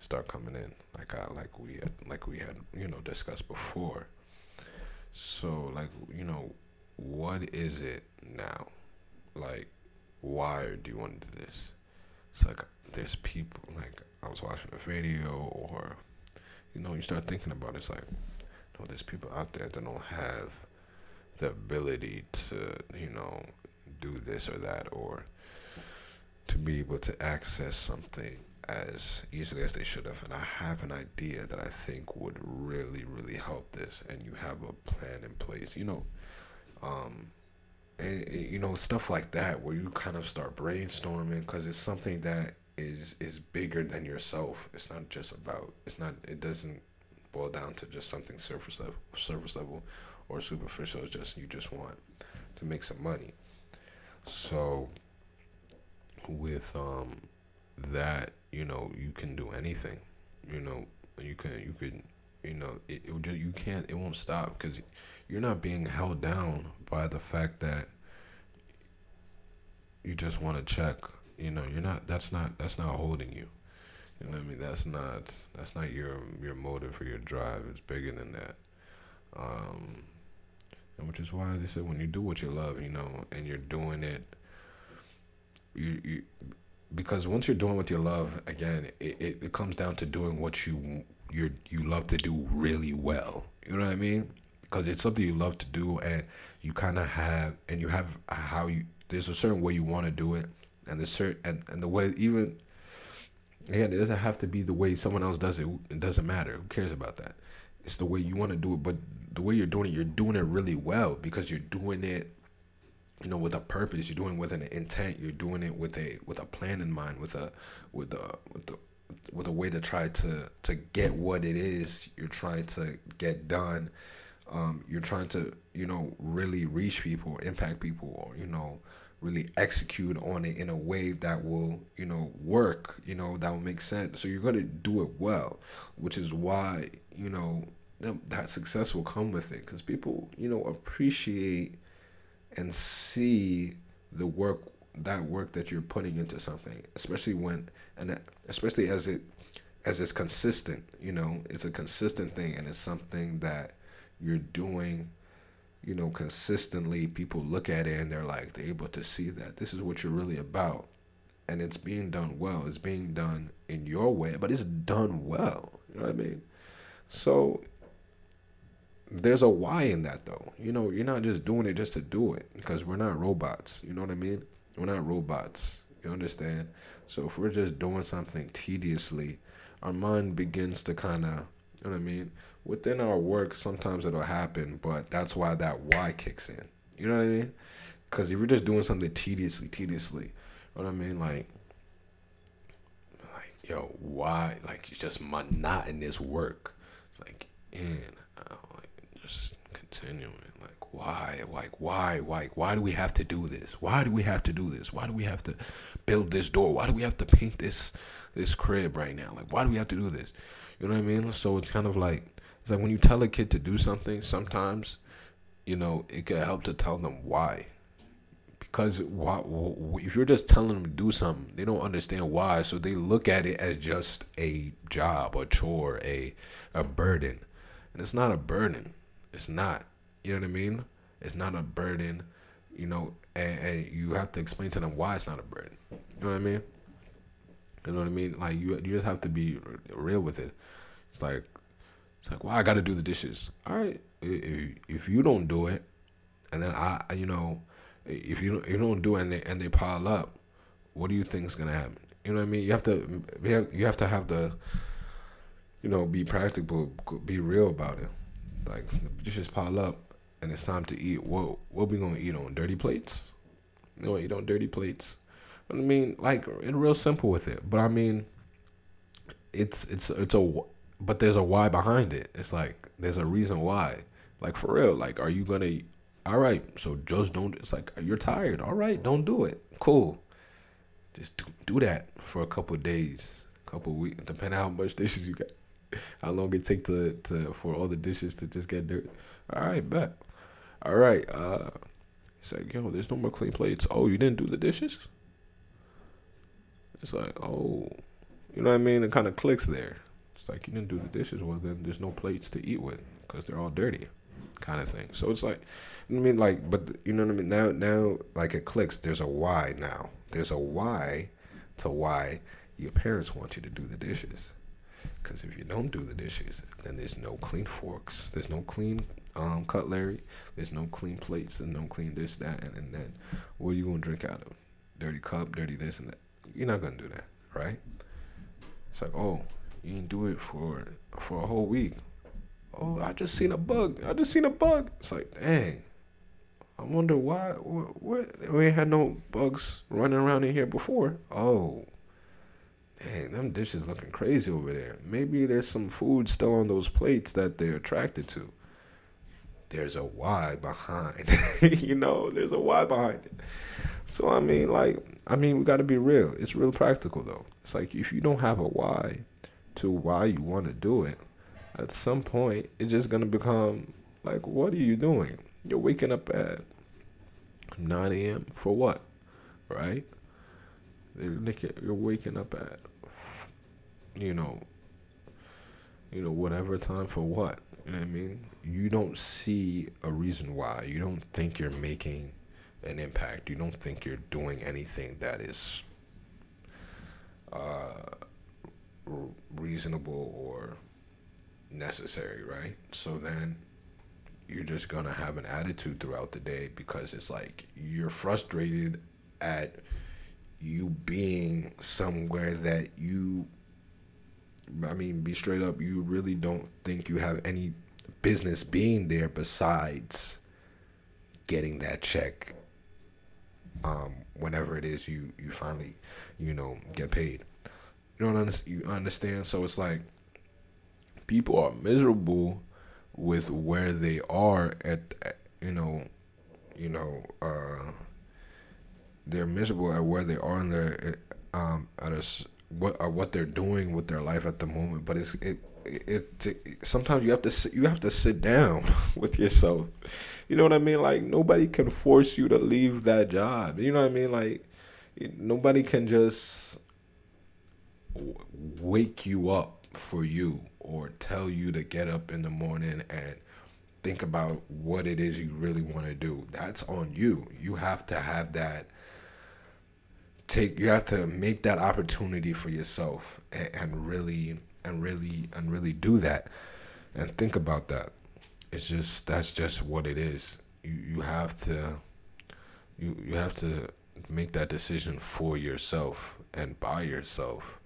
start coming in. Like I like we had like we had you know discussed before. So like you know, what is it now? Like, why do you want to do this? It's like there's people like I was watching a video or you know you start thinking about it, it's like no, there's people out there that don't have the ability to you know do this or that or to be able to access something as easily as they should have. And I have an idea that I think would really, really help this. And you have a plan in place, you know, um, and, you know stuff like that where you kind of start brainstorming because it's something that is is bigger than yourself. It's not just about. It's not. It doesn't boil down to just something surface level, surface level, or superficial. It's just you just want to make some money. So with um that you know you can do anything you know you can you could you know it, it just you can't it won't stop because you're not being held down by the fact that you just want to check you know you're not that's not that's not holding you. You know what i mean? That's not that's not your your motive or your drive it's bigger than that. Um and which is why they said when you do what you love you know and you're doing it you you because once you're doing what you love, again, it, it, it comes down to doing what you you you love to do really well. You know what I mean? Because it's something you love to do, and you kind of have, and you have how you. There's a certain way you want to do it, and the certain and, and the way even. Again, it doesn't have to be the way someone else does it. It doesn't matter. Who cares about that? It's the way you want to do it, but the way you're doing it, you're doing it really well because you're doing it you know with a purpose. You're doing with an intent. You're doing it with a with a plan in mind with a with a with the with a way to try to to get what it is you're trying to get done. Um, you're trying to you know really reach people impact people or you know really execute on it in a way that will you know work you know that will make sense. So you're going to do it well which is why you know that, that success will come with it. Because people you know appreciate and see the work that work that you're putting into something especially when and especially as it as it's consistent you know it's a consistent thing and it's something that you're doing you know consistently. People look at it and they're like they're able to see that this is what you're really about. And it's being done well. It's being done in your way but it's done well. You know what i mean? So there's a why in that though. You know, you're not just doing it just to do it because we're not robots. You know what I mean? We're not robots. You understand? So if we're just doing something tediously, our mind begins to kind of, you know what I mean? Within our work, sometimes it'll happen, but that's why that why kicks in. You know what I mean? Because if you're just doing something tediously, tediously, you know what I mean? Like, like, yo, why? Like, it's just monotonous work. It's like, man, just continuing like why like why why why do we have to do this? Why do we have to do this? Why do we have to build this door? Why do we have to paint this this crib right now? Like why do we have to do this? You know what i mean? So it's kind of like it's like when you tell a kid to do something sometimes you know it can help to tell them why. Because why, if you're just telling them to do something they don't understand why so they look at it as just a job a chore a a burden. And it's not a burden it's not. You know what I mean? It's not a burden, you know, and, and you have to explain to them why it's not a burden. You know what I mean? You know what I mean? Like you, you just have to be real with it. It's like, it's like, well, I got to do the dishes. All right, if, if you don't do it, and then I, you know, if you you don't do it and they and they pile up, what do you think is gonna happen? You know what I mean? You have to, you have to have the, you know, be practical, be real about it. Like dishes pile up, and it's time to eat. What what we gonna eat on dirty plates? You know, eat dirty plates. I mean, like real simple with it, but I mean, it's it's it's a but there's a why behind it. It's like there's a reason why. Like for real, like are you gonna? All right, so just don't. It's like you're tired. All right, don't do it. Cool. Just do, do that for a couple days, couple weeks, depending how much dishes you got <laughs> how long it take to to for all the dishes to just get dirty. All right, bet. All right. Uh, he's like, yo, there's no more clean plates. Oh, you didn't do the dishes? It's like, oh, you know what I mean? It kind of clicks there. It's like you didn't do the dishes. Well, then there's no plates to eat with because they're all dirty, kind of thing. So it's like, I mean, like, but you know what I mean? Now, now, like it clicks. There's a why now. There's a why to why your parents want you to do the dishes. Because if you don't do the dishes, then there's no clean forks. There's no clean um, cutlery. There's no clean plates. There's no clean this, that, and, and then what are you gonna drink out of? Dirty cup, dirty this and that. You're not gonna do that, right? It's like, oh, you didn't do it for for a whole week. Oh, I just seen a bug. I just seen a bug. It's like, dang. I wonder why. What, what we had no bugs running around in here before. Oh, dang, them dishes looking crazy over there. Maybe there's some food still on those plates that they're attracted to. There's a why behind, <laughs> you know. There's a why behind it. So I mean, like, I mean, we got to be real. It's real practical though. It's like if you don't have a why to why you want to do it, at some point it's just gonna become like, what are you doing? You're waking up at 9 a.m. for what, right? You're waking up at, you know, you know, whatever time for what. You know what I mean? You don't see a reason why. You don't think you're making an impact. You don't think you're doing anything that is uh, reasonable or necessary, right? So then you're just gonna have an attitude throughout the day because it's like you're frustrated at you being somewhere that you I mean, be straight up, you really don't think you have any business being there besides getting that check um, whenever it is you you finally you know get paid. You don't understand. You understand. So it's like people are miserable with where they are at. You know, you know. Uh, they're miserable at where they are in their um at a what or what they're doing with their life at the moment. But it's it it, it, sometimes you have to sit, you have to sit down <laughs> with yourself. You know what I mean? Like nobody can force you to leave that job. You know what I mean? Like nobody can just wake you up for you or tell you to get up in the morning and think about what it is you really want to do. That's on you. You have to have that take you have to make that opportunity for yourself and, and really and really and really do that and think about that. It's just that's just what it is. You you have to you you have to make that decision for yourself and by yourself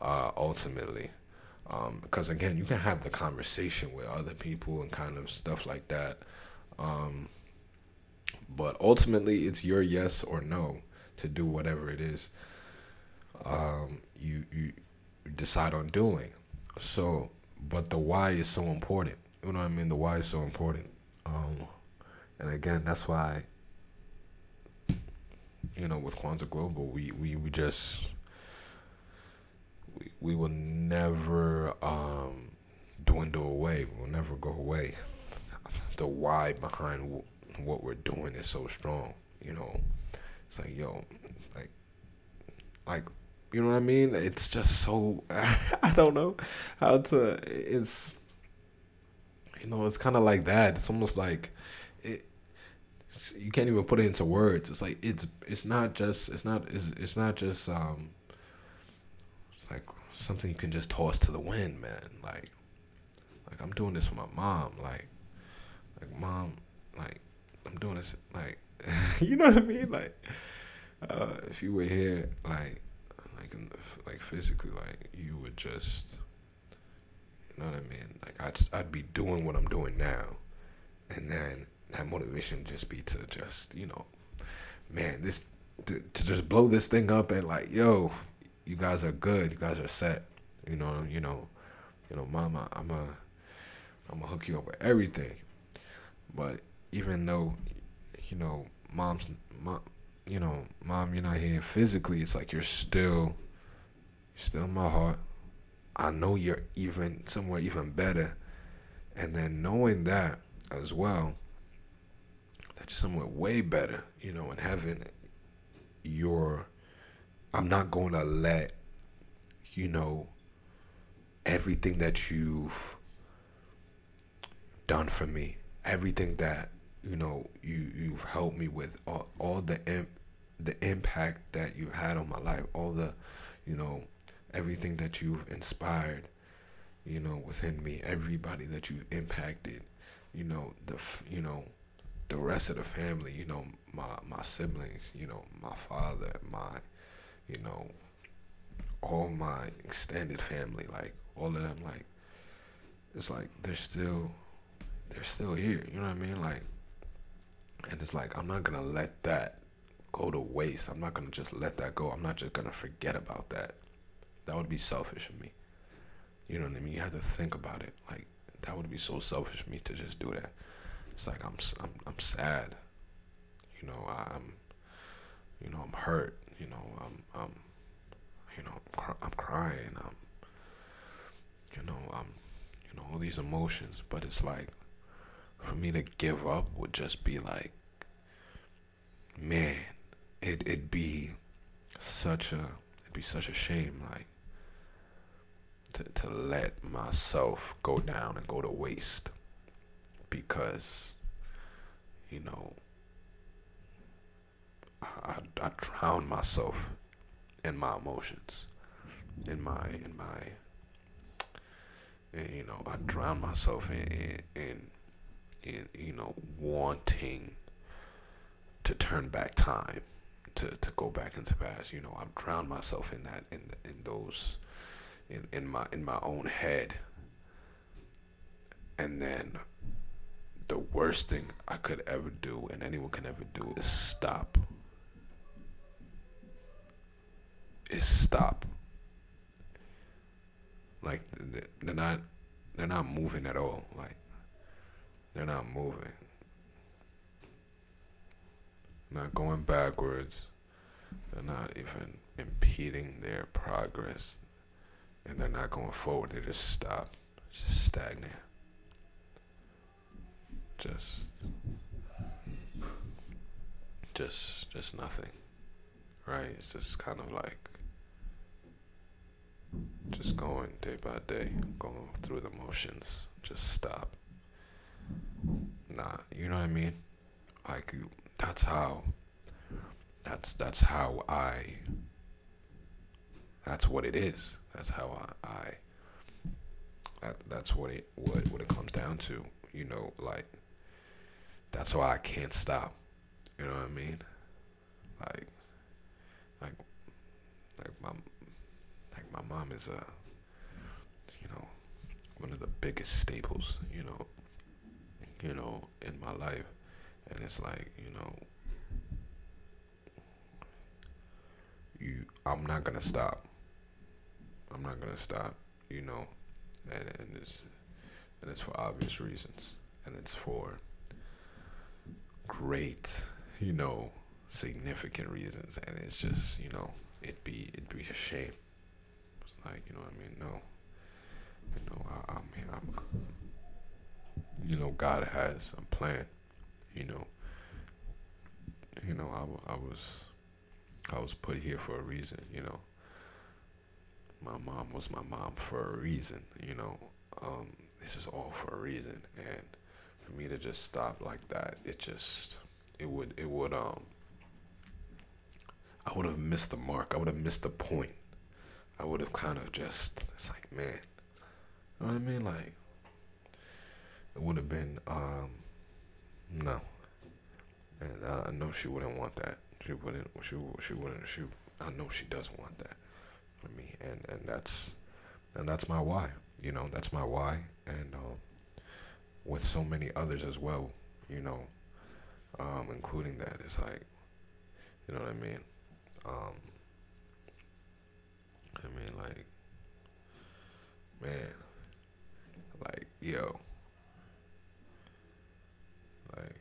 uh, ultimately. Um, because again you can have the conversation with other people and kind of stuff like that um, but ultimately it's your yes or no to do whatever it is um, you you decide on doing. So, but the why is so important. You know what I mean? The why is so important. Um, and again, that's why, you know, with Kwanzaa Global, we, we, we just, we, we will never um, dwindle away. We'll never go away. <laughs> The why behind what we're doing is so strong. You know, it's like, yo, like, like you know what I mean? It's just so <laughs> I don't know how to. It's you know, it's kind of like that. It's almost like it. You can't even put it into words. It's like it's it's not just it's not it's, it's not just um. It's like something you can just toss to the wind, man. Like, like I'm doing this for my mom. Like, like mom, like I'm doing this. Like, <laughs> you know what I mean? Like, uh, if you were here, like like like physically, like you would just, you know what I mean? Like I'd I'd be doing what I'm doing now, and then that motivation just be to just you know, man, this to, to just blow this thing up and like yo, you guys are good, you guys are set, you know, you know, you know, mama, I'm a, I'm gonna hook you up with everything, but even though, you know, mom's mom you know, mom, you're not here physically, it's like you're still, still in my heart. I know you're even somewhere even better. And then knowing that as well, that you're somewhere way better, you know, in heaven, you're I'm not going to let, you know, everything that you've done for me, everything that you know you you've helped me with, all, all the imp, the impact that you've had on my life, all the, you know, everything that you've inspired, you know, within me, everybody that you've impacted, you know, the you know, the rest of the family, you know, my my siblings, you know, my father, my, you know, all my extended family, like all of them, like it's like they're still they're still here. You know what I mean? Like, and it's like I'm not gonna let that go to waste. I'm not gonna just let that go. I'm not just gonna forget about that. That would be selfish of me. You know what I mean? You have to think about it. Like that would be so selfish of me to just do that. It's like I'm I'm I'm sad. You know I'm, you know I'm hurt. You know I'm I'm, you know I'm, I'm crying. I'm, you know I'm, you know all these emotions. But it's like, for me to give up would just be like, man, it it'd be such a it'd be such a shame like to to let myself go down and go to waste because you know I, I, I drown myself in my emotions in my in my you know I drown myself in, in in you know wanting to turn back time to, to go back into past you know I've drowned myself in that in in those in, in my in my own head and then the worst thing I could ever do and anyone can ever do is stop. Is stop. Like they're not they're not moving at all. Like they're not moving. Not going backwards. They're not even impeding their progress. And they're not going forward. They just stop. Just stagnant just just just nothing right it's just kind of like just going day by day going through the motions just stop nah you know what i mean like that's how that's that's how i that's what it is that's how i, I that, that's what it what what it comes down to you know like that's why I can't stop. You know what I mean? Like, like, like my, like my mom is a, you know, one of the biggest staples. You know, you know, in my life, and it's like, you know, you, I'm not gonna stop. I'm not gonna stop. You know, and and it's, and it's for obvious reasons, and it's for great, you know, significant reasons, and it's just you know it'd be it'd be a shame. It's like you know what I mean no, you know I, I mean I'm, you know God has a plan, you know. You know I, I was I was put here for a reason, you know. My mom was my mom for a reason, you know. Um, this is all for a reason, and for me to just stop like that, it just it would it would um I would have missed the mark. I would have missed the point. I would have kind of just it's like man, you know what I mean? Like it would have been um no, and I know she wouldn't want that. She wouldn't. She she wouldn't. She I know she doesn't want that for me, and and that's and that's my why. You know, that's my why, and um, with so many others as well, you know, um, including that. It's like, you know what I mean? Um, I mean, like, man, like, yo, like,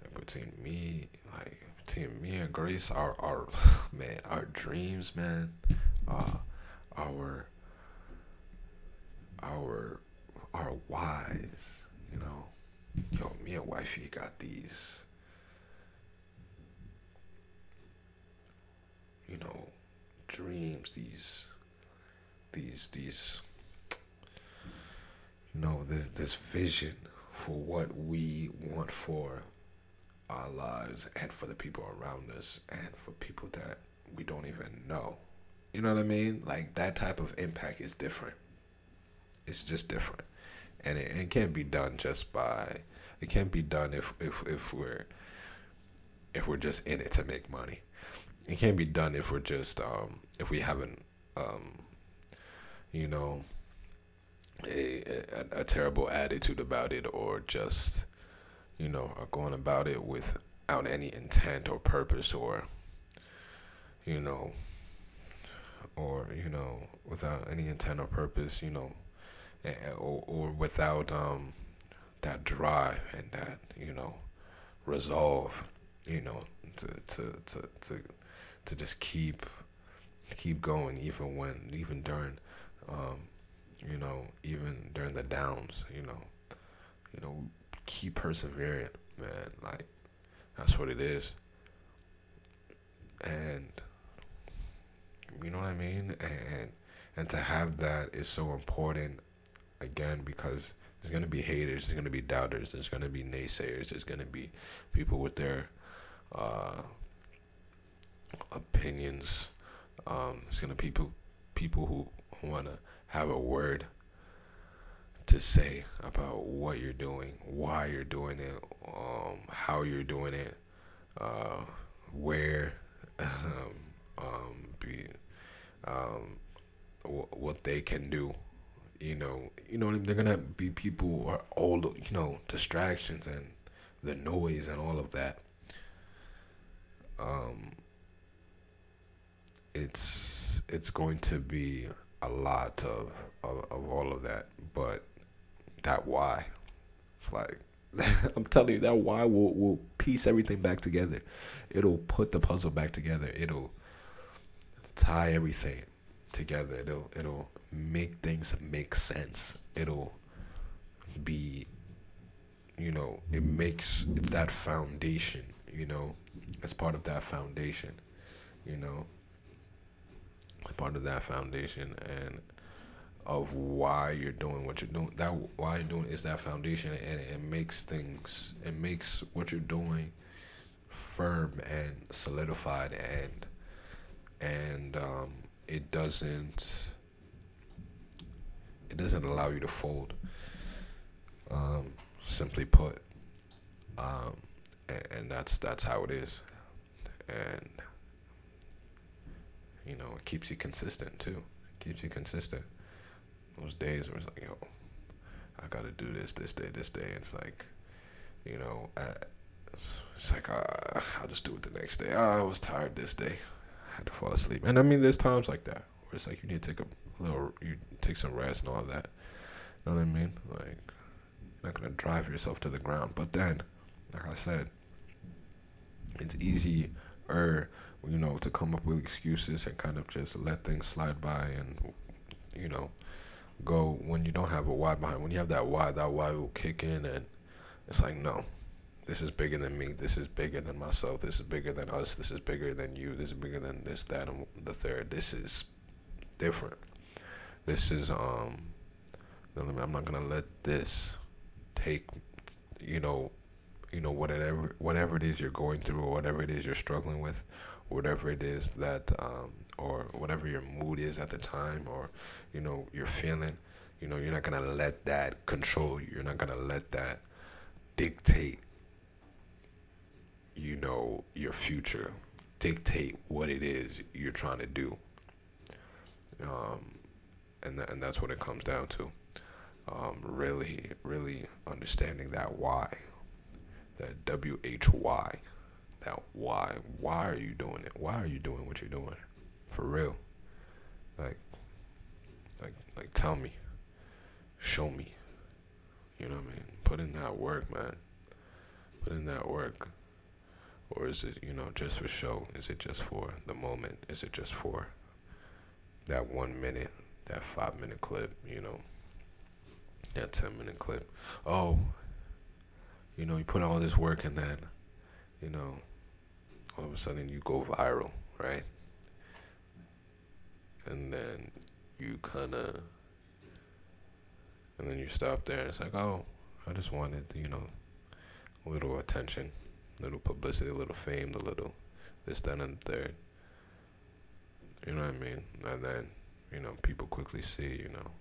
like between me, like, between me and Grace, our, our, <laughs> man, our dreams, man, uh, our, our are whys, you know. Yo, me and wifey got these you know, dreams, these these these you know this this vision for what we want for our lives and for the people around us and for people that we don't even know. You know what I mean? Like that type of impact is different. It's just different. And it, it can't be done just by it can't be done if if if we're if we're just in it to make money. It can't be done if we're just um if we haven't um you know a, a, a terrible attitude about it or just you know are going about it without any intent or purpose or you know or you know without any intent or purpose you know or, or without um that drive and that you know resolve you know to to to to, to just keep keep going even when even during um you know even during the downs you know. You know keep persevering man. Like that's what it is. And you know what i mean? And and to have that is so important again because there's to be haters there's to be doubters there's to be naysayers there's to be people with their uh, opinions. Um, there's to be people people who want to have a word to say about what you're doing why you're doing it um, how you're doing it uh, where <laughs> um, um, be um, what they can do you know, you know, they're gonna be people are all you know distractions and the noise and all of that. Um, it's it's going to be a lot of, of, of all of that, but that why, it's like <laughs> I'm telling you that why will will piece everything back together. It'll put the puzzle back together. It'll tie everything together. It'll it'll make things make sense. It'll be, you know, it makes it's that foundation, you know, as part of that foundation, you know, part of that foundation and of why you're doing what you're doing. That why you're doing is that foundation, and it makes things, it makes what you're doing firm and solidified, and and um, it doesn't it doesn't allow you to fold. Um, simply put, um, and, and that's that's how it is, and you know it keeps you consistent too. It keeps you consistent. Those days where it's like, yo, I gotta do this this day, this day. It's like, you know, it's like uh, I'll just do it the next day. Oh, I was tired this day. I had to fall asleep. And I mean, there's times like that where it's like you need to take a little you take some rest and all that. You know what I mean? Like not gonna drive yourself to the ground. But then, like I said, it's easier, you know, to come up with excuses and kind of just let things slide by and you know, go when you don't have a why behind. When you have that why, that why will kick in and it's like no. This is bigger than me. This is bigger than myself. This is bigger than us. This is bigger than you. This is bigger than this, that, and the third. This is different. This is um I'm not gonna let this take you know you know whatever whatever it is you're going through or whatever it is you're struggling with, whatever it is that um or whatever your mood is at the time or you know you're feeling, you know you're not gonna let that control you. You're not gonna let that dictate you know your future dictate what it is you're trying to do um, and th- and that's what it comes down to. Um, really, really understanding that why, that W H Y, that why. Why are you doing it? Why are you doing what you're doing? For real. Like, like, like, tell me. Show me. You know what I mean? Put in that work, man. Put in that work. Or is it, you know, just for show? Is it just for the moment? Is it just for that one minute, that five minute clip, you know, that 10 minute clip. Oh, you know, you put all this work and then, you know, all of a sudden you go viral, right? and then you kind of, and then you stop there and it's like, oh, I just wanted, you know, a little attention, a little publicity, a little fame, a little this, that, and third. You know what I mean? And then, you know, people quickly see, you know,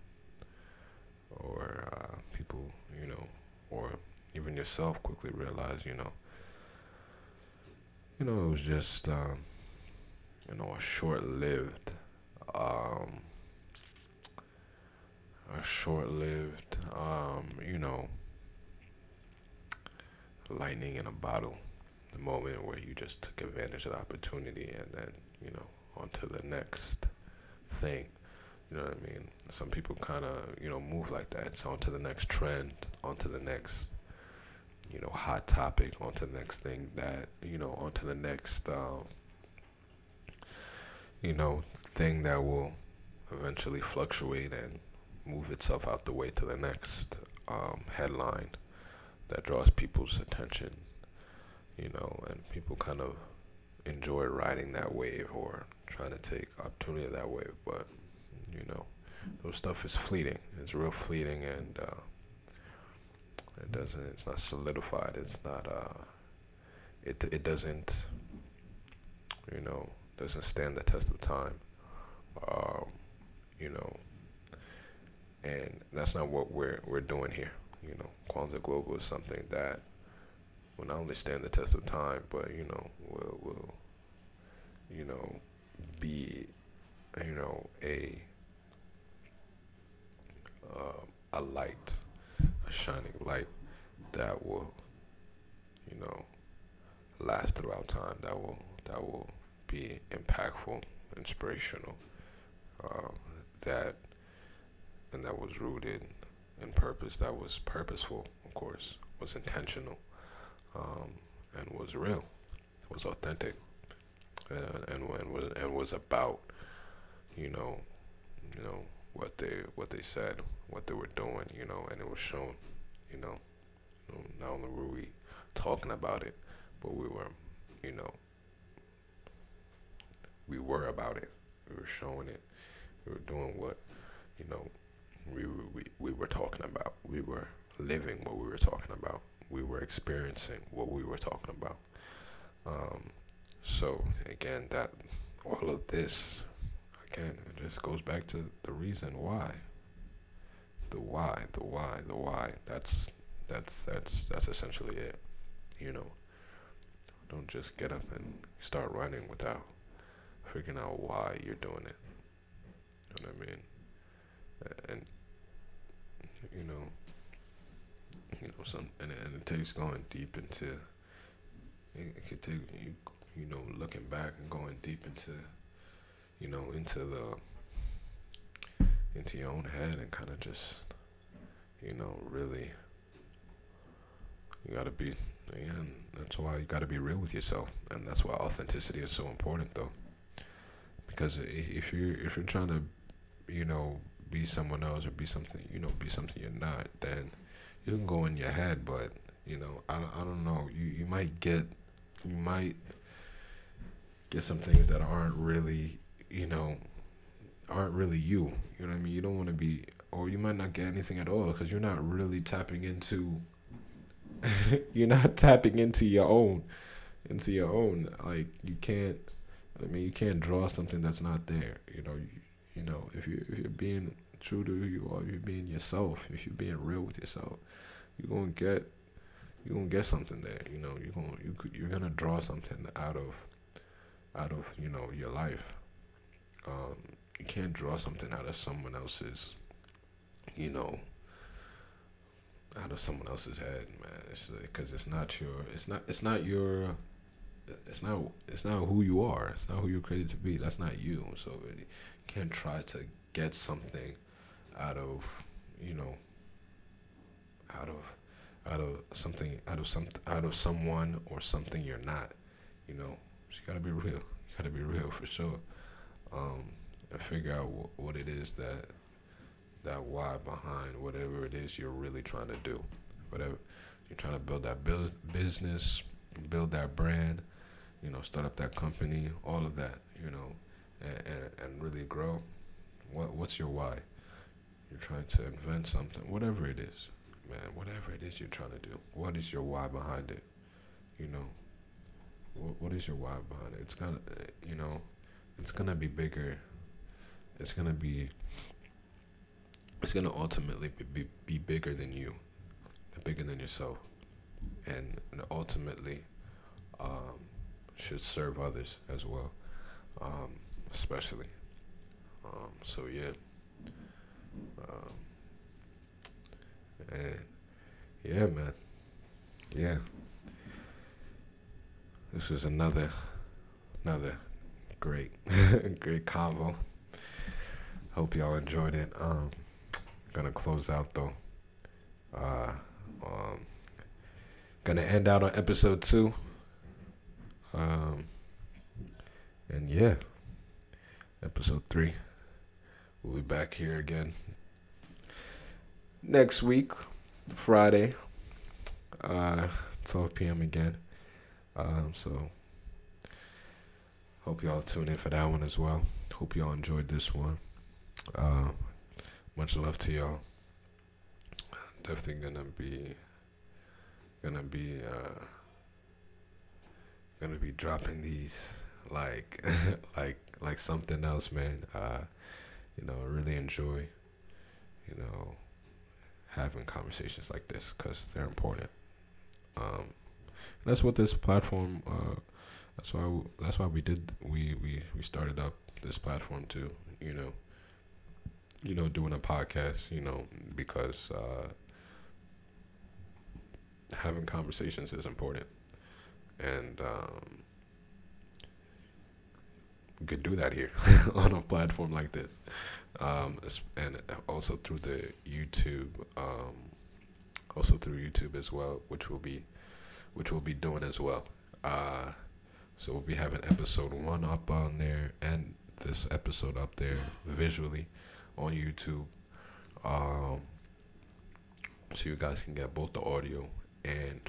or uh, people, you know, or even yourself quickly realize, you know, you know, it was just, um, you know, a short-lived, um, a short-lived, um, you know, lightning in a bottle. The moment where you just took advantage of the opportunity and then, you know, on to the next thing. You know what I mean? Some people kind of, you know, move like that. It's on to the next trend, on to the next, you know, hot topic, onto the next thing that, you know, onto the next, um, you know, thing that will eventually fluctuate and move itself out the way to the next um, headline that draws people's attention, you know, and people kind of enjoy riding that wave or trying to take opportunity of that wave, but you know, those stuff is fleeting. It's real fleeting, and uh, it doesn't. It's not solidified. It's not. Uh, it it doesn't. You know, doesn't stand the test of time. Um, you know, and that's not what we're we're doing here. You know, Kwanzaa Global is something that will not only stand the test of time, but you know, will will you know be you know a uh, a light, a shining light that will you know last throughout time. That will that will be impactful, inspirational. Um, that and that was rooted in purpose. That was purposeful, of course, was intentional, um, and was real, was authentic, uh, and and was and was about, you know, you know what they what they said, what they were doing, you know, and it was shown, you know, know not only were we talking about it, but we were, you know, we were about it. We were showing it. We were doing what, you know, we were, we, we were talking about. We were living what we were talking about. We were experiencing what we were talking about. Um, so again, that all of this, again, it just goes back to the reason why. The why, the why, the why. That's that's that's that's essentially it. You know, don't just get up and start running without figuring out why you're doing it. You know what I mean? And you know, you know, some and, and it takes going deep into. It, it could take you, you know, looking back and going deep into, you know, into the, into your own head and kind of just, you know, really. You gotta be, again. that's why you gotta be real with yourself, and that's why authenticity is so important, though. Because if you if you're trying to, you know, be someone else or be something, you know, be something you're not, then you can go in your head, but you know, I, I don't know. You you might get you might get some things that aren't really, you know, aren't really you. You know what I mean? You don't want to be or you might not get anything at all cuz you're not really tapping into <laughs> you're not tapping into your own into your own like you can't I mean, you can't draw something that's not there. You know, you, you know, if you if you're being true to who you are, you're being yourself. If you're being real with yourself, you're gonna get you're gonna get something there. You know, you're gonna you could, you're gonna draw something out of out of you know your life. Um, you can't draw something out of someone else's, you know, out of someone else's head, man. It's because it's not your, it's not, it's not your, it's not, it's not who you are. It's not who you're created to be. That's not you. So you can't try to get something out of, you know, out of, out of something, out of some, out of someone or something you're not. You know, you gotta be real. You gotta be real for sure. Um, and figure out what, what it is that that why behind whatever it is you're really trying to do. Whatever you're trying to build that build business, build that brand, you know, start up that company, all of that, you know, and, and, and really grow, what what's your why? You're trying to invent something, whatever it is, man. Whatever it is you're trying to do, what is your why behind it? You know, what, what is your why behind it? It's gonna, you know, it's gonna be bigger. It's gonna be. It's gonna ultimately be, be, be bigger than you, bigger than yourself, and, and ultimately, um, should serve others as well, um, especially. Um, so yeah. Um, and yeah, man. Yeah. This is another another great <laughs> great convo. Hope y'all enjoyed it. Um gonna close out though. Uh um gonna end out on episode two. Um and yeah. Episode three. We'll be back here again next week, Friday, uh, 12 p.m. again. Um, so, hope y'all tune in for that one as well. Hope y'all enjoyed this one. Uh, much love to y'all. Definitely gonna be, gonna be, uh, gonna be dropping these like, <laughs> like, like something else, man. Uh, you know, really enjoy, you know, having conversations like this because they're important. Um, that's what this platform. Uh, that's why. We, that's why we did. We we we started up this platform too. You know. You know, doing a podcast. You know, because uh, having conversations is important, and um, we could do that here <laughs> on a platform like this um, and also through the YouTube, um, also through YouTube as well, which will be, which we'll be doing as well. Uh, so we'll be having episode one up on there and this episode up there visually on YouTube. Um, so you guys can get both the audio and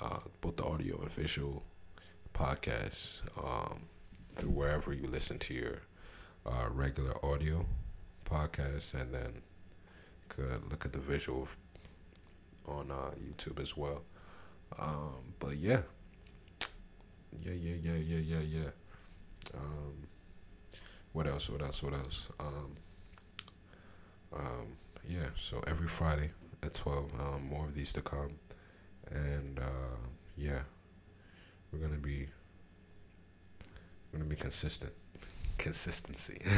uh, both the audio and visual podcasts um, through wherever you listen to your uh, regular audio podcast, and then could look at the visual on uh, YouTube as well. Um, but yeah, yeah, yeah, yeah, yeah, yeah, yeah. Um, what else? What else? What else? Um, um, yeah. So every Friday at twelve, um, more of these to come, and uh, yeah, we're gonna be we're gonna be consistent <laughs> consistency. <laughs>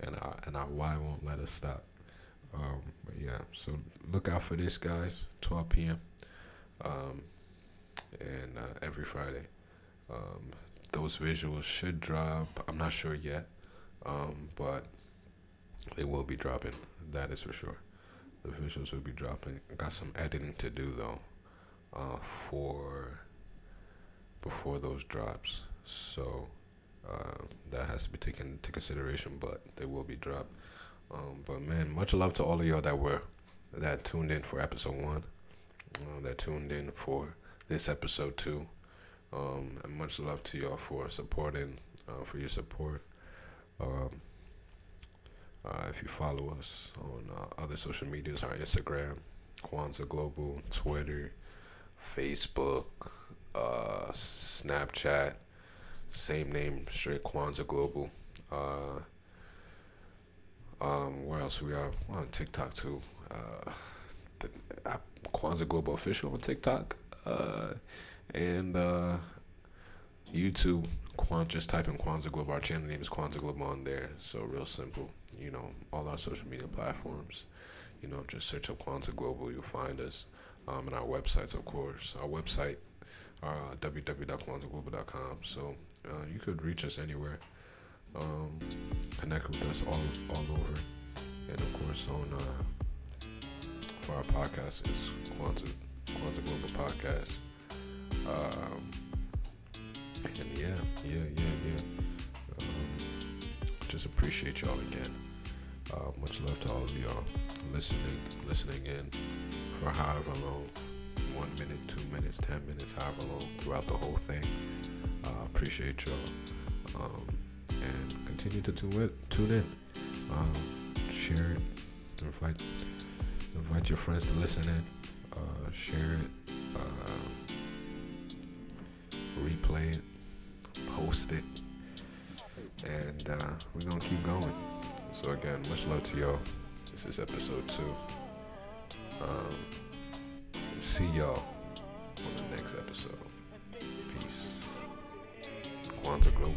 and our and our why won't let us stop. Um, but yeah, so look out for this, guys. 12 p.m. Um, and uh, every Friday. Um, those visuals should drop. I'm not sure yet, um, but they will be dropping. That is for sure. The visuals will be dropping. Got some editing to do though, uh, for before those drops. So uh, that has to be taken into consideration, but they will be dropped. Um, but man, much love to all of y'all that were that tuned in for episode one, uh, that tuned in for this episode too. um, and much love to y'all for supporting, uh, for your support. Um, uh, if you follow us on uh, other social medias, our Instagram, Kwanzaa Global, Twitter, Facebook, uh, Snapchat, same name, straight Kwanzaa Global. Uh, um, where else we are on TikTok too? Uh, the, uh, Kwanzaa Global official on TikTok, uh, and uh, YouTube. Just type in Kwanzaa Global. Our channel name is Kwanzaa Global on there. So real simple. You know, all our social media platforms. You know, just search up Kwanzaa Global. You'll find us. Um, and our websites, of course. Our website, uh, www.kwanzaaglobal.com. So uh, you could reach us anywhere. Um, connect with us all all over, and of course on uh, for our podcast is Kwanzaa Kwanzaa Global Podcast. Um, and yeah, yeah, yeah, yeah. Um, just appreciate y'all again. Uh, much love to all of y'all listening, listening in for however long, one minute, two minutes, ten minutes, however long throughout the whole thing. Uh, appreciate y'all. Um, and continue to tune in. Tune in. Um, share it. Invite invite your friends to listen in. Uh, share it. Uh, replay it. Post it. And uh, we're gonna keep going. So again, much love to y'all. This is episode two. Um, see y'all on the next episode. Peace. Kwanzaa Global.